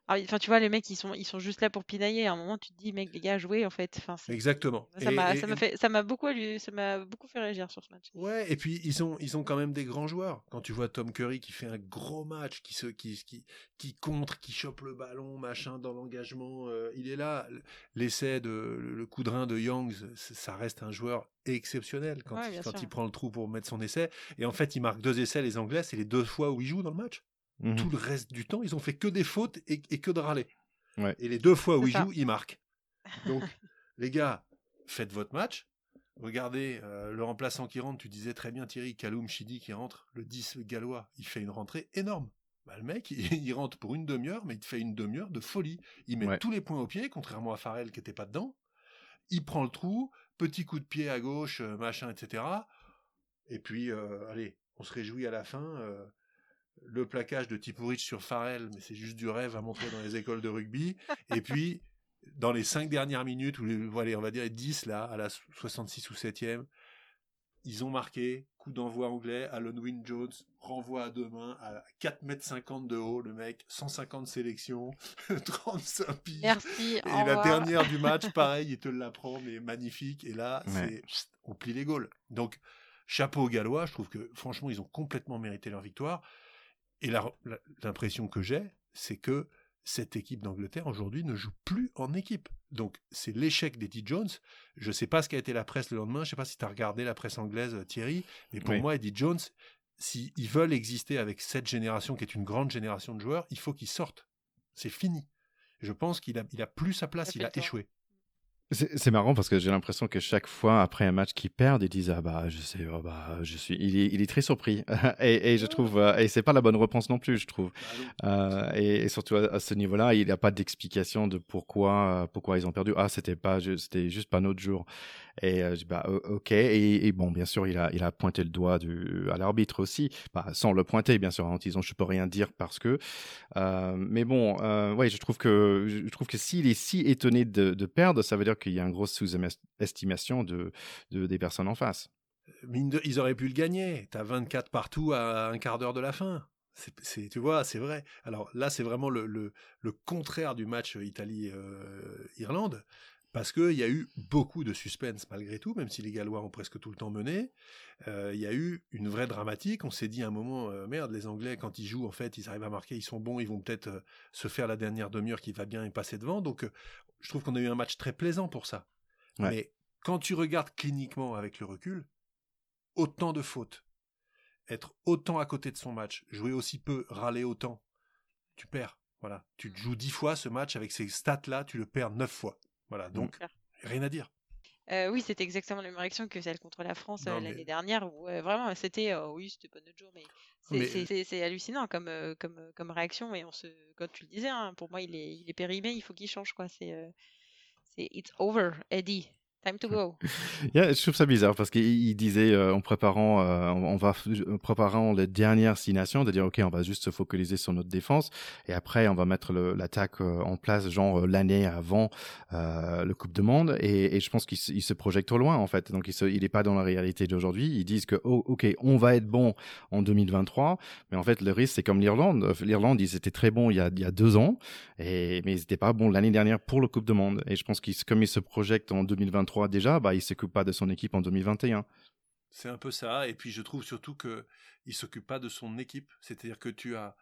Ah enfin, tu vois, les mecs, ils sont, ils sont juste là pour pinailler. À un moment, tu te dis, mec, les gars, jouez en fait. Enfin, Exactement. Ça m'a, beaucoup, ça m'a beaucoup fait réagir sur ce match. Ouais, et puis ils ont, ils ont quand même des grands joueurs. Quand tu vois Tom Curry qui fait un gros match, qui se, qui, qui, qui contre, qui chope le ballon, machin, dans l'engagement, euh, il est là. L'essai de, le coup de rein de Youngs, ça reste un joueur exceptionnel quand, il, quand il prend le trou pour mettre son essai. Et en fait, il marque deux essais, les Anglais, c'est les deux fois où il joue dans le match. Mmh Tout le reste du temps, ils ont fait que des fautes et, que de râler. Et les deux fois où ils jouent, ils marquent. [laughs] Donc, les gars, faites votre match. Regardez euh, le remplaçant qui rentre, tu disais très bien Thierry, Kaloum Chidi qui rentre, le 10 gallois, il fait une rentrée énorme. Bah, le mec, [laughs] il, rentre pour une demi-heure, mais il te fait une demi-heure de folie. Il met tous les points au pied, contrairement à Farrell qui n'était pas dedans. Il prend le trou, petit coup de pied à gauche, euh, machin, etc. Et puis, euh, allez, on se réjouit à la fin le plaquage de Tipuric sur Farrell, mais c'est juste du rêve à montrer dans les écoles de rugby. Et puis, dans les cinq dernières minutes, ou les, on va dire 10 là, à la 66 ou 7e, ils ont marqué, coup d'envoi anglais, Alan Wynne Jones, renvoi à deux mains, à 4 mètres 50 de haut, le mec, 150 sélections, [laughs] 35 pieds. Merci. Et la dernière du match, [laughs] pareil, il te l'apprend, mais magnifique. Et là, c'est, on plie les Gaules. Donc, chapeau aux Gallois, je trouve que franchement, ils ont complètement mérité leur victoire. Et l'impression que j'ai, c'est que cette équipe d'Angleterre aujourd'hui ne joue plus en équipe. Donc c'est l'échec d'Eddie Jones. Je ne sais pas ce qu'a été la presse le lendemain, je ne sais pas si tu as regardé la presse anglaise, Thierry, mais pour moi, Eddie Jones, s'ils veulent exister avec cette génération qui est une grande génération de joueurs, il faut qu'ils sortent. C'est fini. Je pense qu'il a, il a plus sa place, il a échoué. C'est marrant parce que j'ai l'impression que chaque fois après un match qu'ils perdent, ils disent ah bah je sais oh bah je suis il est, il est très surpris. [laughs] Et, et, je trouve euh, et c'est pas la bonne réponse non plus je trouve. Bah euh, et, surtout à, ce niveau-là il n'y a pas d'explication de pourquoi pourquoi ils ont perdu. Ah c'était pas c'était juste pas notre jour et bah, ok. Et, bon, bien sûr, il a, il a pointé le doigt à l'arbitre aussi, bah, sans le pointer, bien sûr, en disant je peux rien dire parce que. Mais bon, ouais, je trouve que je trouve que s'il est si étonné de, perdre, ça veut dire qu'il y a une grosse sous-estimation de, de, des personnes en face. ils auraient pu le gagner. T'as 24 partout à un quart d'heure de la fin. Tu vois, c'est vrai. Alors là, c'est vraiment le, le contraire du match Italie-Irlande parce qu'il y a eu beaucoup de suspense malgré tout, même si les Gallois ont presque tout le temps mené. Euh, il y a eu une vraie dramatique. On s'est dit à un moment, euh, merde, les Anglais, quand ils jouent, en fait, ils arrivent à marquer, ils sont bons, ils vont peut-être euh, se faire la dernière demi-heure qui va bien et passer devant. Donc, je trouve qu'on a eu un match très plaisant pour ça. Mais quand tu regardes cliniquement avec le recul, autant de fautes, être autant à côté de son match, jouer aussi peu, râler autant, tu perds. Voilà, tu mmh. joues dix fois ce match avec ces stats-là, tu le perds neuf fois. Voilà, mmh. donc rien à dire. Euh, oui, c'était exactement la même réaction que celle contre la France euh, l'année dernière, où vraiment c'était euh, oui, c'était pas notre jour, mais c'est hallucinant comme, comme, comme réaction. Et on se, comme tu le disais, hein, pour moi, il est, il est périmé, il faut qu'il change. quoi. C'est It's over, Eddie. Time to go. [laughs] je trouve ça bizarre parce qu'il disait euh, en préparant, euh, on va préparant les dernières six de dire ok, on va juste se focaliser sur notre défense et après on va mettre l'attaque euh, en place, genre l'année avant le Coupe de Monde. Et, je pense qu'il se projette trop loin en fait, donc il n'est pas dans la réalité d'aujourd'hui. Ils disent que oh, ok, on va être bon en 2023, mais en fait le risque c'est comme l'Irlande. L'Irlande ils étaient très bons il y a, il y a deux ans, et mais ils n'étaient pas bons l'année dernière pour le Coupe de Monde. Et je pense qu'ils comme ils se projettent en 2023 déjà, bah, il s'occupe pas de son équipe en 2021. C'est un peu ça. Et puis je trouve surtout que il s'occupe pas de son équipe. C'est-à-dire que tu as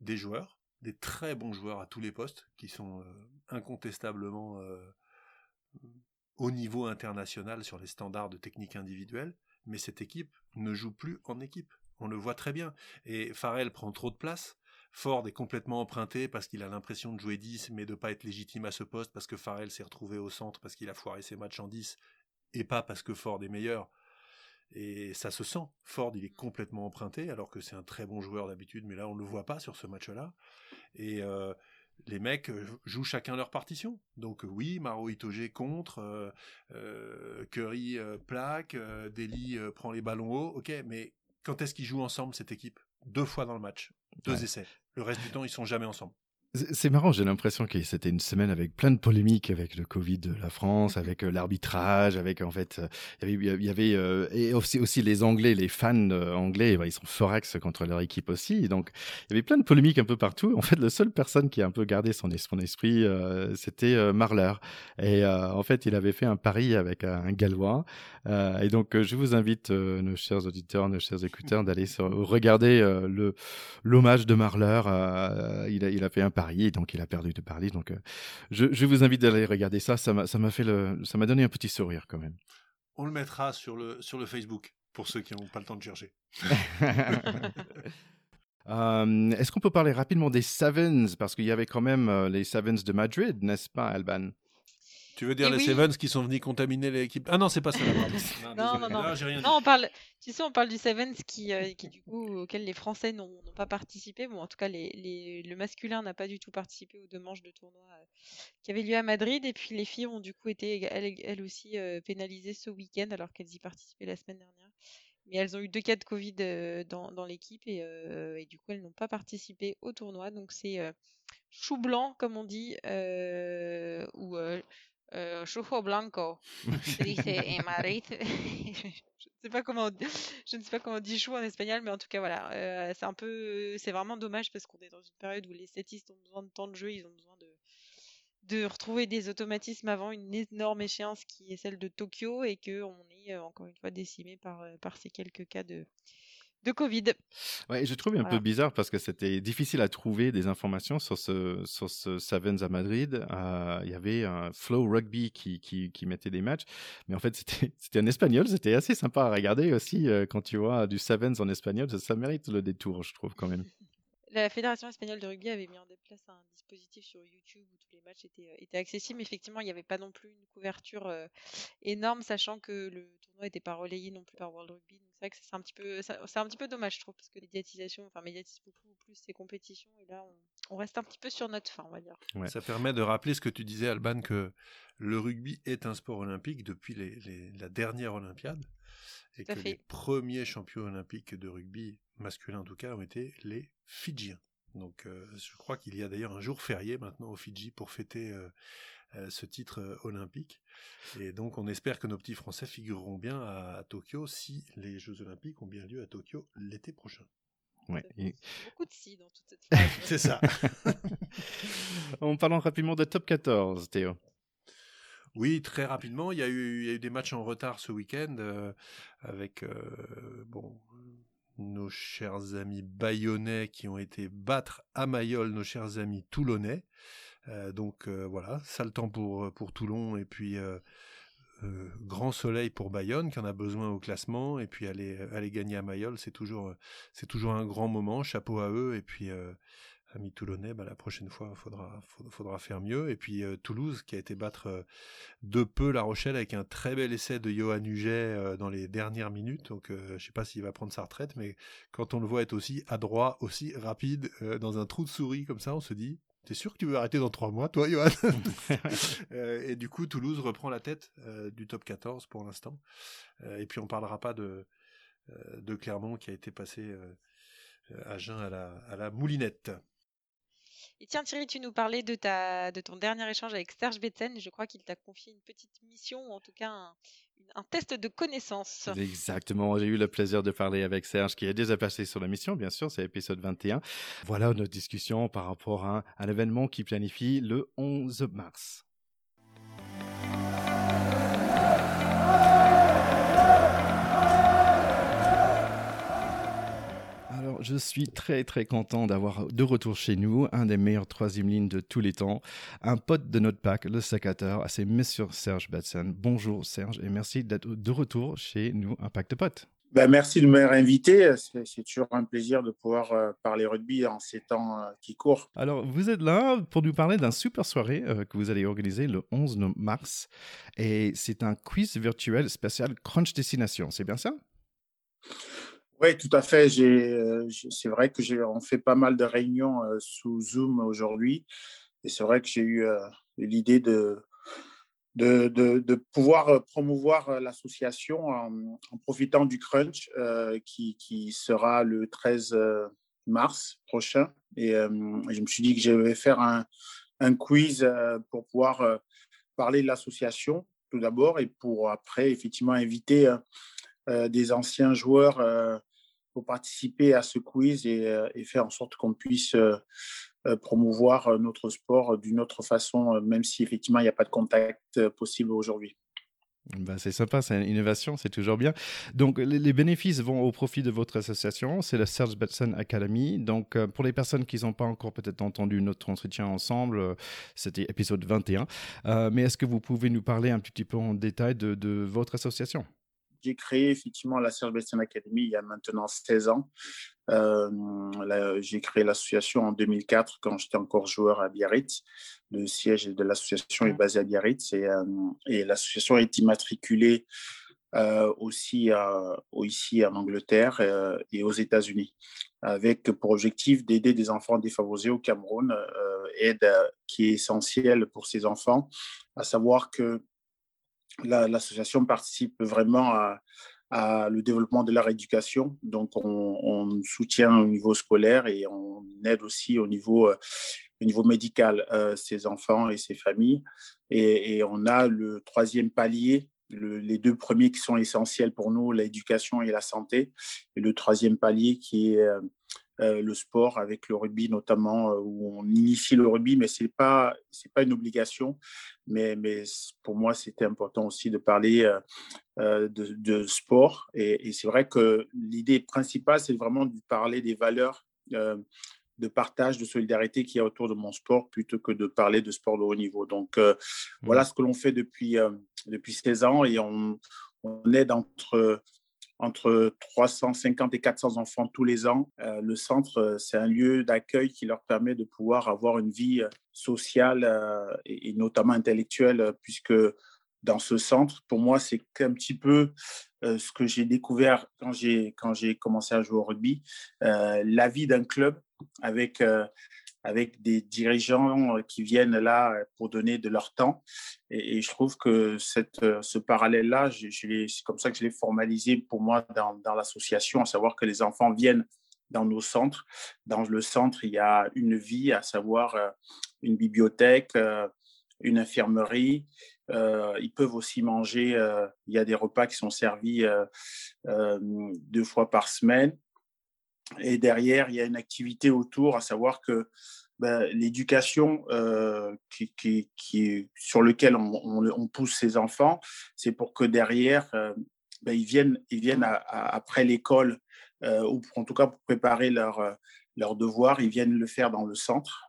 des joueurs, des très bons joueurs à tous les postes, qui sont euh, incontestablement euh, au niveau international sur les standards de technique individuelle. Mais cette équipe ne joue plus en équipe. On le voit très bien. Et Farrell prend trop de place. Ford est complètement emprunté parce qu'il a l'impression de jouer 10 mais de pas être légitime à ce poste parce que Farrell s'est retrouvé au centre parce qu'il a foiré ses matchs en 10 et pas parce que Ford est meilleur. Et ça se sent. Ford, il est complètement emprunté alors que c'est un très bon joueur d'habitude, mais là on ne le voit pas sur ce match-là. Et euh, les mecs euh, jouent chacun leur partition. Donc oui, Maro Itoge contre, euh, Curry plaque, Deli prend les ballons hauts, ok, mais quand est-ce qu'ils jouent ensemble cette équipe? Deux fois dans le match, deux essais. Le reste du temps, ils sont jamais ensemble. C'est marrant, j'ai l'impression que c'était une semaine avec plein de polémiques avec le Covid de la France, avec euh, l'arbitrage, avec en fait, euh, il y avait, il y avait euh, et aussi, aussi les Anglais, les fans anglais, bah, ils sont forex contre leur équipe aussi. Donc il y avait plein de polémiques un peu partout. En fait, la seule personne qui a un peu gardé son, son esprit, c'était Marler. Et en fait, il avait fait un pari avec un, Gallois. et donc, je vous invite, nos chers auditeurs, nos chers écouteurs, d'aller regarder le l'hommage de Marler. il, a, il a fait un pari Paris, donc il a perdu de Paris. Donc, euh, je, je, vous invite d'aller regarder ça. Ça m'a fait le, ça m'a donné un petit sourire quand même. On le mettra sur le sur le Facebook pour ceux qui n'ont pas le temps de chercher. [laughs] [laughs] Euh, est-ce qu'on peut parler rapidement des Sevens? Parce qu'il y avait quand même euh, les Sevens de Madrid, n'est-ce pas, Alban? Tu veux dire les Sevens qui sont venus contaminer l'équipe? Ah non, c'est pas ça. non, non, non. non, on parle. Tu sais, on parle du Sevens qui, euh, qui du coup, auquel les Français n'ont pas participé. Bon, en tout cas, les, les, le masculin n'a pas du tout participé aux deux manches de tournoi euh, qui avaient lieu à Madrid. Et puis les filles ont du coup été elles, aussi euh, pénalisées ce week-end alors qu'elles y participaient la semaine dernière. Mais elles ont eu deux cas de Covid dans, dans l'équipe et, et, du coup, elles n'ont pas participé au tournoi. Donc c'est chou blanc, comme on dit, ou euh, blanco, se dice en [laughs] Madrid. [laughs] je ne sais pas comment, on, je ne sais pas comment on dit chou en espagnol, mais en tout cas voilà, euh, c'est un peu, c'est vraiment dommage parce qu'on est dans une période où les statistes ont besoin de temps de jeu, ils ont besoin de de retrouver des automatismes avant une énorme échéance qui est celle de Tokyo et que on est euh, encore une fois décimé par par ces quelques cas de de Covid. Ouais, je trouve un peu bizarre parce que c'était difficile à trouver des informations sur ce, sur ce à Madrid. Euh, il y avait un Flow Rugby qui, qui, qui, mettait des matchs, mais en fait, [laughs] c'était en espagnol. C'était assez sympa à regarder aussi euh, quand tu vois du Sevens en espagnol. Ça, ça, mérite le détour, je trouve, quand même. La Fédération espagnole de rugby avait mis en place un dispositif sur YouTube où tous les matchs étaient, euh, étaient accessibles. Effectivement, il n'y avait pas non plus une couverture énorme, sachant que le tournoi n'était pas relayé non plus par World Rugby vrai que c'est un petit peu, c'est un petit peu dommage, je trouve, parce que médiatisation, enfin médiatise beaucoup plus ces compétitions, et là, on, reste un petit peu sur notre fin, on va dire. Ça permet de rappeler ce que tu disais, Alban, que le rugby est un sport olympique depuis la dernière Olympiade, et que les premiers champions olympiques de rugby masculin en tout cas ont été les Fidjiens. Donc, euh, je crois qu'il y a d'ailleurs un jour férié maintenant aux Fidji pour fêter euh, euh, ce titre euh, olympique. Et donc, on espère que nos petits Français figureront bien à, Tokyo si les Jeux olympiques ont bien lieu à Tokyo l'été prochain. Ouais. Beaucoup de si dans toute cette. [laughs] C'est ça. [laughs] en parlant rapidement de top 14, Théo. Oui, très rapidement. Il y a eu, des matchs en retard ce week-end euh, avec bon, nos chers amis bayonnais qui ont été battre à Mayol nos chers amis toulonnais. Euh, donc euh, voilà, sale temps pour, euh, Toulon et puis grand soleil pour Bayonne qui en a besoin au classement et puis aller, aller gagner à Mayol, c'est toujours, c'est toujours un grand moment. Chapeau à eux et puis amis toulonnais, bah, la prochaine fois, il faudra, faudra faire mieux. Et puis Toulouse, qui a été battre de peu La Rochelle avec un très bel essai de Johan Huget dans les dernières minutes. Donc, je ne sais pas s'il va prendre sa retraite, mais quand on le voit être aussi adroit, aussi rapide, dans un trou de souris comme ça, on se dit, T'es sûr que tu veux arrêter dans trois mois, toi, Johan? [laughs] [laughs] Euh, Et du coup, Toulouse reprend la tête euh, du top 14 pour l'instant. Euh, et puis, on parlera pas de, de Clermont qui a été passé à Jeun à la, à la moulinette. Et tiens Thierry, tu nous parlais de, ta, de ton dernier échange avec Serge Betsen. Je crois qu'il t'a confié une petite mission, ou en tout cas un, un test de connaissance. Exactement, j'ai eu le plaisir de parler avec Serge qui est déjà passé sur la mission, bien sûr, c'est l'épisode 21. Voilà notre discussion par rapport à un événement qui planifie le 11 mars. Je suis très très content d'avoir de retour chez nous un des meilleurs troisième lignes de tous les temps, un pote de notre pack, le sécateur, c'est Monsieur Serge Batson. Bonjour Serge et merci d'être de retour chez nous, un pack de potes. Ben, merci de m'avoir invité. C'est toujours un plaisir de pouvoir euh, parler rugby en ces temps euh, qui courent. Alors, vous êtes là pour nous parler d'un super soirée euh, que vous allez organiser le 11 mars. Et c'est un quiz virtuel spécial Crunch Destination. C'est bien ça? Oui, tout à fait. Euh, c'est vrai que j'ai on fait pas mal de réunions euh, sous Zoom aujourd'hui. Et c'est vrai que j'ai eu euh, l'idée de, de, de, pouvoir promouvoir l'association en, profitant du crunch qui, qui, sera le 13, mars prochain. Et je me suis dit que je vais faire un, un quiz pour pouvoir parler de l'association tout d'abord et pour après effectivement inviter des anciens joueurs pour participer à ce quiz et, et faire en sorte qu'on puisse promouvoir notre sport d'une autre façon, même si effectivement il n'y a pas de contact possible aujourd'hui. Bah, c'est sympa, c'est une innovation, c'est toujours bien. Donc, les, bénéfices vont au profit de votre association. C'est la Serge Betson Academy. Donc, euh, pour les personnes qui n'ont pas encore peut-être entendu notre entretien ensemble, euh, c'était épisode 21. Euh, mais est-ce que vous pouvez nous parler un petit peu en détail de votre association? J'ai créé effectivement la Serge Academy il y a maintenant 16 ans. Euh, j'ai créé l'association en 2004 quand j'étais encore joueur à Biarritz. Le siège de l'association est basé à Biarritz et, euh, et l'association est immatriculée euh, aussi ici en Angleterre et aux États-Unis, avec pour objectif d'aider des enfants défavorisés au Cameroun, aide qui est essentielle pour ces enfants, à savoir que l'association participe vraiment à, le développement de leur éducation. Donc, on, soutient au niveau scolaire et on aide aussi au niveau, euh, au niveau médical euh, ces enfants et ces familles. Et, on a le troisième palier, les deux premiers qui sont essentiels pour nous, l'éducation et la santé. Et le troisième palier qui est euh, le sport avec le rugby notamment, euh, où on initie le rugby, mais ce n'est pas, pas une obligation. Mais, mais pour moi, c'était important aussi de parler euh, de, sport. Et, c'est vrai que l'idée principale, c'est vraiment de parler des valeurs de partage, de solidarité qu'il y a autour de mon sport, plutôt que de parler de sport de haut niveau. Donc, voilà mmh. ce que l'on fait depuis, depuis 16 ans et on, on aide entre entre 350 et 400 enfants tous les ans. Euh, le centre, euh, c'est un lieu d'accueil qui leur permet de pouvoir avoir une vie euh, sociale et, notamment intellectuelle, puisque dans ce centre, pour moi, c'est un petit peu ce que j'ai découvert quand j'ai quand j'ai commencé à jouer au rugby, la vie d'un club avec avec des dirigeants euh, qui viennent là euh, pour donner de leur temps. Et, je trouve que euh, ce parallèle-là, c'est comme ça que je l'ai formalisé pour moi dans l'association, à savoir que les enfants viennent dans nos centres. Dans le centre, il y a une vie, à savoir une bibliothèque, une infirmerie. ils peuvent aussi manger, il y a des repas qui sont servis deux fois par semaine. Et derrière, il y a une activité autour, à savoir que ben, l'éducation euh, qui, sur lequel on, pousse ces enfants, c'est pour que derrière, euh, ben, ils viennent, ils viennent après l'école, euh, ou en tout cas pour préparer leurs leur devoirs, ils viennent le faire dans le centre.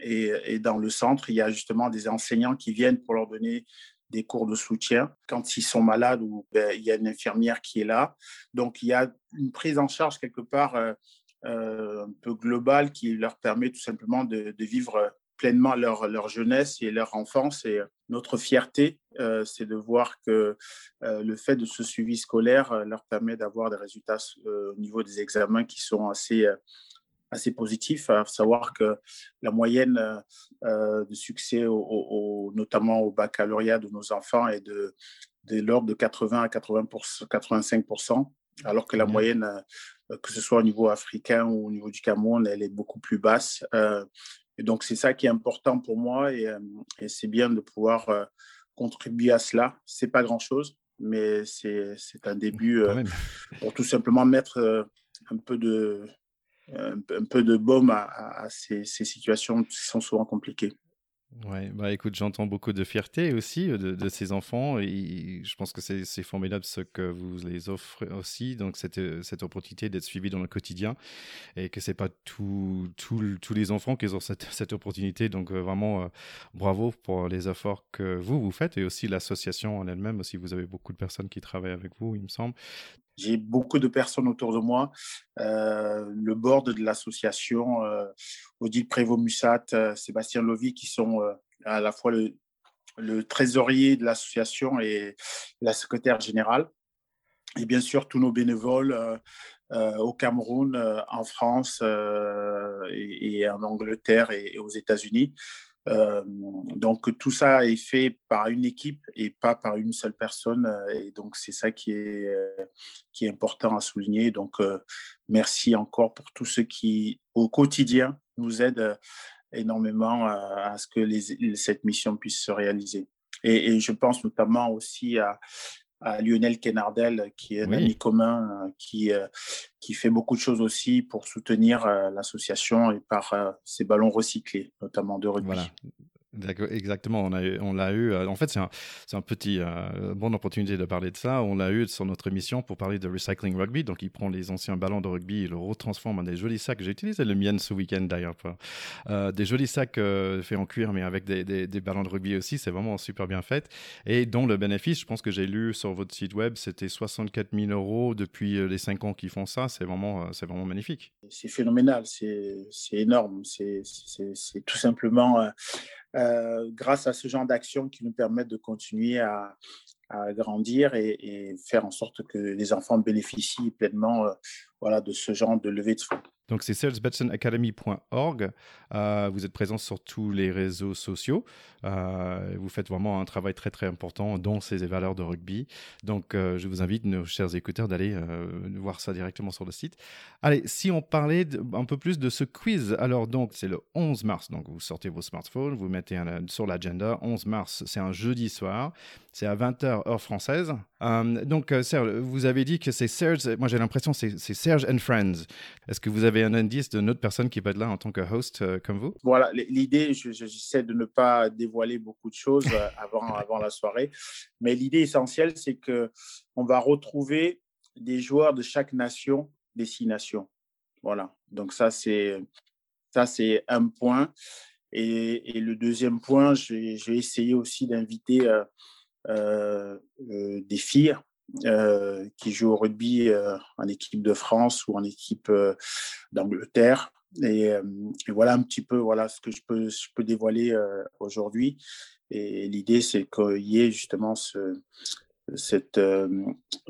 Et, dans le centre, il y a justement des enseignants qui viennent pour leur donner des cours de soutien. Quand ils sont malades, ou, ben, il y a une infirmière qui est là. Donc, il y a une prise en charge quelque part euh, euh, un peu globale qui leur permet tout simplement de, vivre pleinement leur, leur, jeunesse et leur enfance. Et notre fierté, euh, c'est de voir que le fait de ce suivi scolaire leur permet d'avoir des résultats au niveau des examens qui sont assez assez positif, à savoir que la moyenne euh, de succès, au, notamment au baccalauréat de nos enfants, est de, de l'ordre de 80 à 80 85 alors que la mmh moyenne, euh, que ce soit au niveau africain ou au niveau du Cameroun, elle est beaucoup plus basse. Euh, et donc, c'est ça qui est important pour moi et, et c'est bien de pouvoir contribuer à cela. C'est pas grand-chose, mais c'est un début pour tout simplement mettre un peu de, un, peu de baume à, ces, situations qui sont souvent compliquées. Ouais, bah écoute, j'entends beaucoup de fierté aussi euh, de, ces enfants et je pense que c'est formidable ce que vous les offrez aussi, donc cette, euh, cette opportunité d'être suivi dans le quotidien et que c'est pas tous les enfants qui ont cette, [laughs] cette opportunité, donc euh, vraiment bravo pour les efforts que vous vous faites et aussi l'association en elle-même aussi, vous avez beaucoup de personnes qui travaillent avec vous, il me semble. J'ai beaucoup de personnes autour de moi. Euh, le board de l'association, euh, Odile Prévost-Mussat, euh, Sébastien Lovy, qui sont à la fois le trésorier de l'association et la secrétaire générale. Et bien sûr, tous nos bénévoles au Cameroun, en France et, en Angleterre et, aux États-Unis. Donc tout ça est fait par une équipe et pas par une seule personne. Et donc c'est ça qui est, qui est important à souligner. Donc merci encore pour tous ceux qui au quotidien nous aident énormément à, ce que cette mission puisse se réaliser. Et, je pense notamment aussi à, Lionel Kenardel, qui est un ami commun, qui, qui fait beaucoup de choses aussi pour soutenir l'association et par ses ballons recyclés, notamment de rugby. Voilà. Exactement, on, a on l'a eu. Euh, en fait, c'est un, un, petit euh, bonne opportunité de parler de ça. On l'a eu sur notre émission pour parler de recycling rugby. Donc, il prend les anciens ballons de rugby et le retransforme en des jolis sacs. J'ai utilisé le mien ce week-end d'ailleurs. Euh, des jolis sacs faits en cuir, mais avec des, des, ballons de rugby aussi. C'est vraiment super bien fait. Et dont le bénéfice, je pense que j'ai lu sur votre site web, c'était 64 000 euros depuis les 5 ans qu'ils font ça. C'est vraiment, c'est vraiment magnifique. C'est phénoménal, c'est énorme. C'est tout simplement euh, grâce à ce genre d'action qui nous permettent de continuer à, grandir et, faire en sorte que les enfants bénéficient pleinement euh, de ce genre de levée de fonds. Donc c'est salesbetsonacademy.org. Euh, vous êtes présent sur tous les réseaux sociaux. Euh, vous faites vraiment un travail très très important dans ces valeurs de rugby. Donc euh, je vous invite, nos chers écouteurs, d'aller voir ça directement sur le site. Allez, si on parlait un peu plus de ce quiz. Alors donc c'est le 11 mars. Donc vous sortez vos smartphones, vous mettez sur l'agenda. 11 mars, c'est un jeudi soir. C'est à 20h heure française. donc Serge, vous avez dit que c'est Serge. Moi j'ai l'impression que c'est Serge and Friends. Est-ce que vous avez un indice d'une autre personne qui peut être là en tant que host euh, comme vous? Voilà, l'idée, j'essaie de ne pas dévoiler beaucoup de choses euh, avant, [laughs] avant la soirée, mais l'idée essentielle, c'est que on va retrouver des joueurs de chaque nation, des six nations. Voilà, donc ça, c'est ça c'est un point. Et, le deuxième point, j'ai essayé aussi d'inviter euh, des filles euh, qui joue au rugby euh, en équipe de France ou en équipe euh, d'Angleterre. Et, voilà un petit peu voilà ce que je peux, dévoiler aujourd'hui. Et l'idée, c'est qu'il y ait justement ce, cette,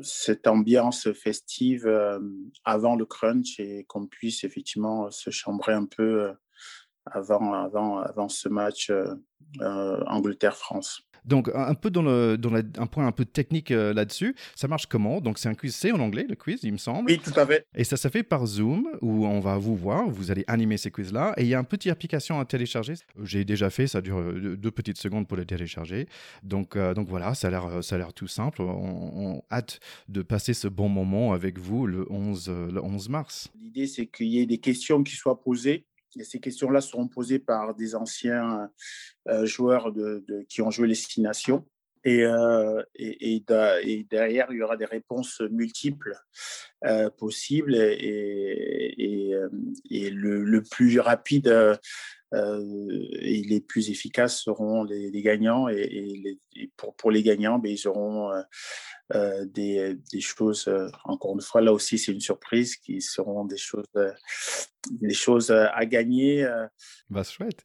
cette ambiance festive avant le crunch et qu'on puisse effectivement se chambrer un peu avant, avant, avant ce match Angleterre-France. Donc, un peu dans, le, dans un point un peu technique euh, là-dessus, ça marche comment? Donc, c'est un quiz, c'est en anglais le quiz, il me semble. Oui, tout à fait. Et ça se fait par Zoom, où on va vous voir, vous allez animer ces quiz-là, et il y a une petite application à télécharger. J'ai déjà fait, ça dure euh, deux petites secondes pour le télécharger. Donc, euh, donc voilà, ça a l'air, ça a l'air tout simple. On, hâte de passer ce bon moment avec vous le 11, le 11 mars. L'idée, c'est qu'il y ait des questions qui soient posées ces questions-là seront posées par des anciens euh, joueurs qui ont joué les six. Et, euh, et, derrière, il y aura des réponses multiples euh, possibles. Et, et le, le, plus rapide et les plus efficaces seront les, gagnants. Et, pour, pour, les gagnants, ben, ils auront des, des, choses, encore une fois, là aussi, c'est une surprise, qui seront des choses des choses à gagner. Bah, chouette.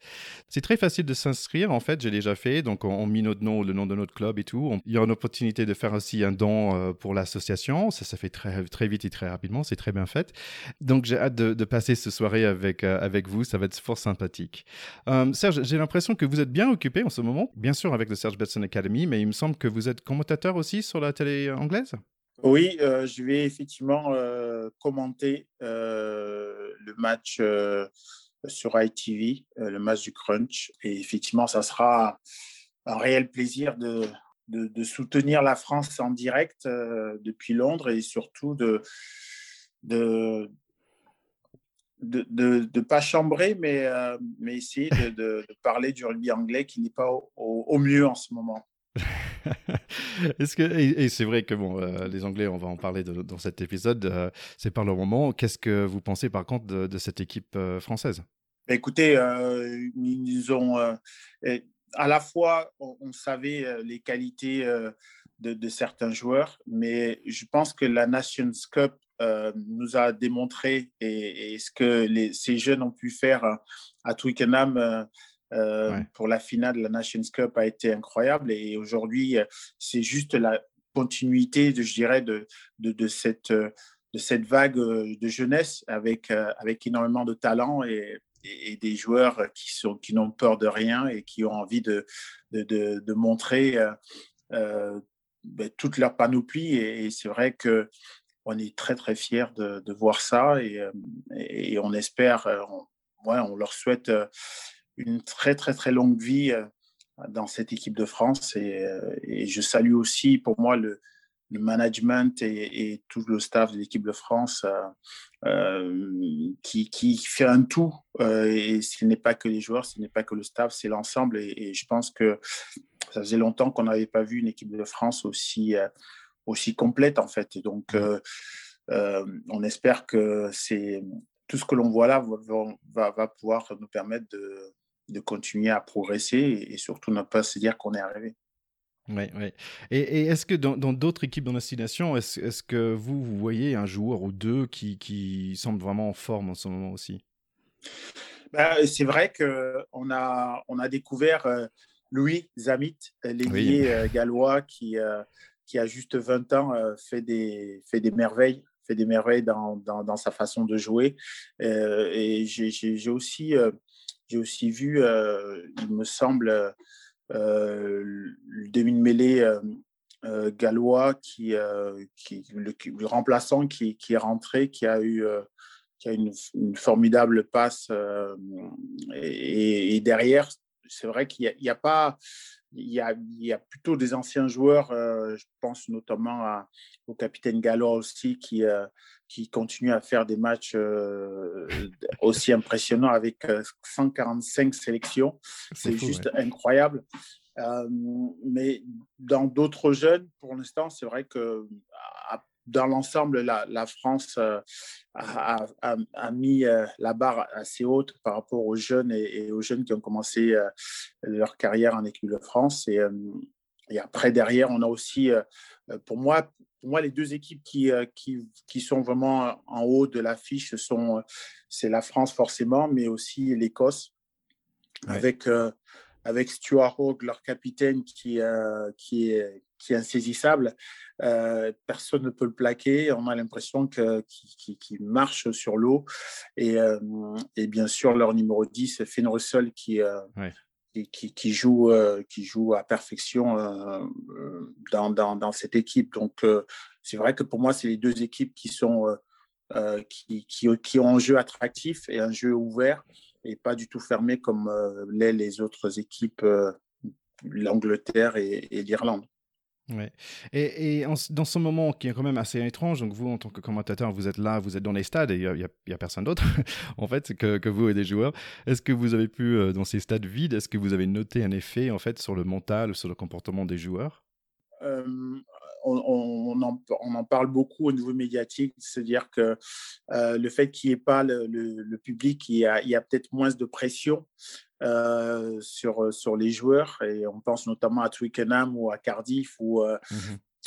C'est très facile de s'inscrire, en fait, j'ai déjà fait. Donc, on, met notre nom, le nom de notre club et tout. il y a une opportunité de faire aussi un don pour l'association. Ça, ça fait très, très vite et très rapidement. C'est très bien fait. Donc, j'ai hâte de, passer ce soirée avec, avec vous. Ça va être fort sympathique. Serge, j'ai l'impression que vous êtes bien occupé en ce moment, bien sûr avec le Serge Betson Academy, mais il me semble que vous êtes commentateur aussi sur la télé anglaise? Oui, euh, je vais effectivement euh, commenter euh, le match sur ITV, le match du Crunch. Et effectivement, ça sera un réel plaisir de, soutenir la France en direct depuis Londres et surtout de de pas chambrer, mais essayer de, parler du rugby anglais qui n'est pas au mieux en ce moment. [laughs] Est-ce que et, c'est vrai que bon, euh, les Anglais, on va en parler dans cet épisode. Euh, c'est par le moment. Qu'est-ce que vous pensez par contre de, cette équipe euh, française? Bah, Écoutez, ils ont à la fois on, savait les qualités de, certains joueurs, mais je pense que la Nations Cup nous a démontré et, ce que ces jeunes ont pu faire à Twickenham euh, pour la finale de la Nations Cup a été incroyable. Et aujourd'hui, euh, c'est juste la continuité, de, je dirais, de, de, cette, de cette vague euh, de jeunesse avec, avec énormément de talent. Et, et, des joueurs qui sont qui n'ont peur de rien et qui ont envie de de, de, montrer ben, toute leur panoplie. Et, c'est vrai que on est très très fiers de, de voir ça et, et on espère, on, ouais, on leur souhaite une très très très longue vie dans cette équipe de France et, et je salue aussi pour moi le, le management et, tout le staff de l'équipe de France euh, euh, qui, qui, fait un tout. Euh, et ce n'est pas que les joueurs, ce n'est pas que le staff, c'est l'ensemble. Et, je pense que ça faisait longtemps qu'on n'avait pas vu une équipe de France aussi, aussi complète, en fait. Et donc, on espère que c'est tout ce que l'on voit là va, va, pouvoir nous permettre de, de continuer à progresser et, et surtout ne pas se dire qu'on est arrivé. Oui, oui. Et, est-ce que dans d'autres équipes dans destination, est-ce est que vous, vous voyez un joueur ou deux qui, qui semble vraiment en forme en ce moment aussi? Bah, C'est vrai qu'on a, on a découvert euh, Louis Zamit, l'ailier euh, gallois qui, euh, qui a juste 20 ans, fait, des, fait des merveilles fait des merveilles dans, dans, dans sa façon de jouer. et j'ai aussi, j'ai aussi vu, il me semble, euh, le demi-mêlée euh, euh, gallois qui, qui le, remplaçant qui, qui, est rentré, qui a eu qui a une, une formidable passe et, derrière, c'est vrai qu'il n'y a, pas il y, a, il y a, plutôt des anciens joueurs, je pense notamment à, au capitaine Gallois aussi, qui, qui continue à faire des matchs aussi impressionnants avec 145 sélections. C'est juste incroyable. mais dans d'autres jeunes, pour l'instant, c'est vrai que dans l'ensemble, la, la, France a, a, mis la barre assez haute par rapport aux jeunes et, aux jeunes qui ont commencé leur carrière en équipe de France. Et, et après, derrière, on a aussi, pour moi, pour moi, les deux équipes qui, euh, qui, qui, sont vraiment en haut de l'affiche sont c'est la France forcément, mais aussi l'Écosse avec euh, avec Stuart Hogg, leur capitaine qui euh, qui est qui est insaisissable. personne ne peut le plaquer. On a l'impression que qui, marche sur l'eau. Et, et, bien sûr, leur numéro 10, Finn Russell, qui, qui, joue, euh, qui joue à perfection euh, euh, dans, dans, dans, cette équipe. Donc, c'est vrai que pour moi, c'est les deux équipes qui, sont, qui, qui, qui, ont un jeu attractif et un jeu ouvert et pas du tout fermé comme les autres équipes, l'Angleterre et l'Irlande. Ouais. Et, et dans ce moment qui est quand même assez étrange, donc vous en tant que commentateur, vous êtes là, vous êtes dans les stades et il n'y a, a, personne d'autre, [laughs] en fait, que, que, vous et des joueurs. Est-ce que vous avez pu, euh, dans ces stades vides, est-ce que vous avez noté un effet en fait sur le mental, sur le comportement des joueurs? Euh, on, en, on, en, parle beaucoup au niveau médiatique, c'est-à-dire que euh, le fait qu'il n'y ait pas le, le, public, il y a, a peut-être moins de pression. Euh, sur, sur les joueurs. Et on pense notamment à Twickenham ou à Cardiff, où euh, mmh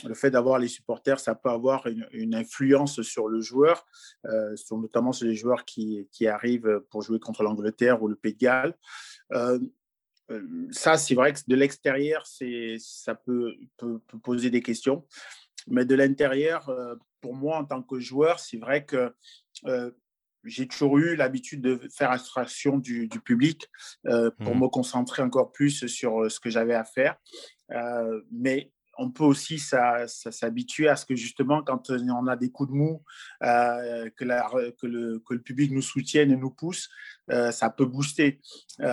le fait d'avoir les supporters, ça peut avoir une, influence sur le joueur, sur, notamment sur les joueurs qui, qui, arrivent pour jouer contre l'Angleterre ou le Pays de Galles. Ça, c'est vrai que de l'extérieur, ça peut, peut, peut, poser des questions. Mais de l'intérieur, pour moi, en tant que joueur, c'est vrai que j'ai toujours eu l'habitude de faire abstraction du, public euh, pour mmh. me concentrer encore plus sur ce que j'avais à faire. Euh, mais on peut aussi s'habituer à ce que justement, quand on a des coups de mou, que, la, que, le, que, le, public nous soutienne et nous pousse, ça peut booster. Mmh.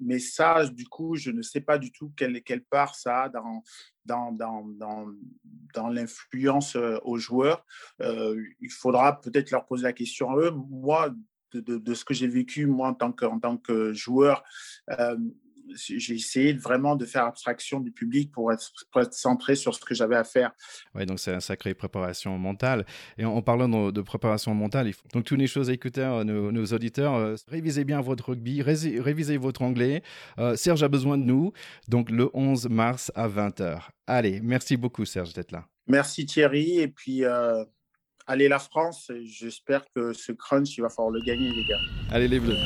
Mais ça, du coup, je ne sais pas du tout quelle, quelle part ça a dans, dans, dans, dans, l'influence euh, aux joueurs. Euh, il faudra peut-être leur poser la question à eux. Moi, de, de, ce que j'ai vécu, moi, en tant que, en tant que joueur, euh, j'ai essayé vraiment de faire abstraction du public pour être, centré sur ce que j'avais à faire. Oui, donc c'est une sacrée préparation mentale. Et en, parlant de, préparation mentale, il faut... donc toutes les choses à écouter, euh, nos, auditeurs, euh, révisez bien votre rugby, révisez votre anglais. Euh, Serge a besoin de nous, donc le 11 mars à 20h. Allez, merci beaucoup Serge d'être là. Merci Thierry, et puis allez la France, j'espère que ce crunch, il va falloir le gagner les gars. Allez les Bleus.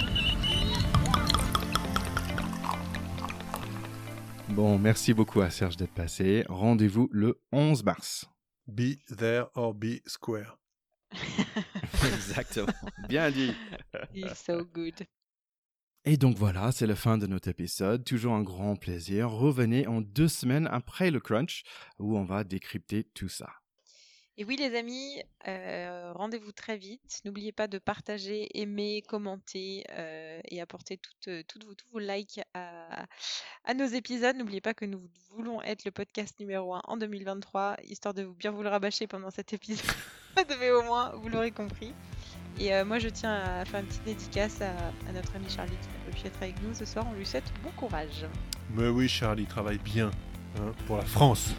Bon, merci beaucoup à Serge d'être passé. Rendez-vous le 11 mars. Be there or be square. [laughs] [laughs] Exactement. Bien dit. He's so good. Et donc voilà, c'est la fin de notre épisode. Toujours un grand plaisir. Revenez en deux semaines après le crunch où on va décrypter tout ça. Et oui, les amis, euh, rendez-vous très vite. N'oubliez pas de partager, aimer, commenter euh, et apporter euh, tous vos likes à, nos épisodes. N'oubliez pas que nous voulons être le podcast numéro 1 en 2023, histoire de vous bien vous le rabâcher pendant cet épisode. [laughs] Mais au moins, vous l'aurez compris. Et moi, je tiens à faire une petite dédicace à, notre ami Charlie qui pas pu être avec nous ce soir. On lui souhaite bon courage. Mais oui, Charlie travaille bien hein, pour la France.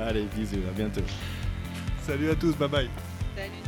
Allez, bisous, à bientôt. Salut à tous, bye bye. Salut.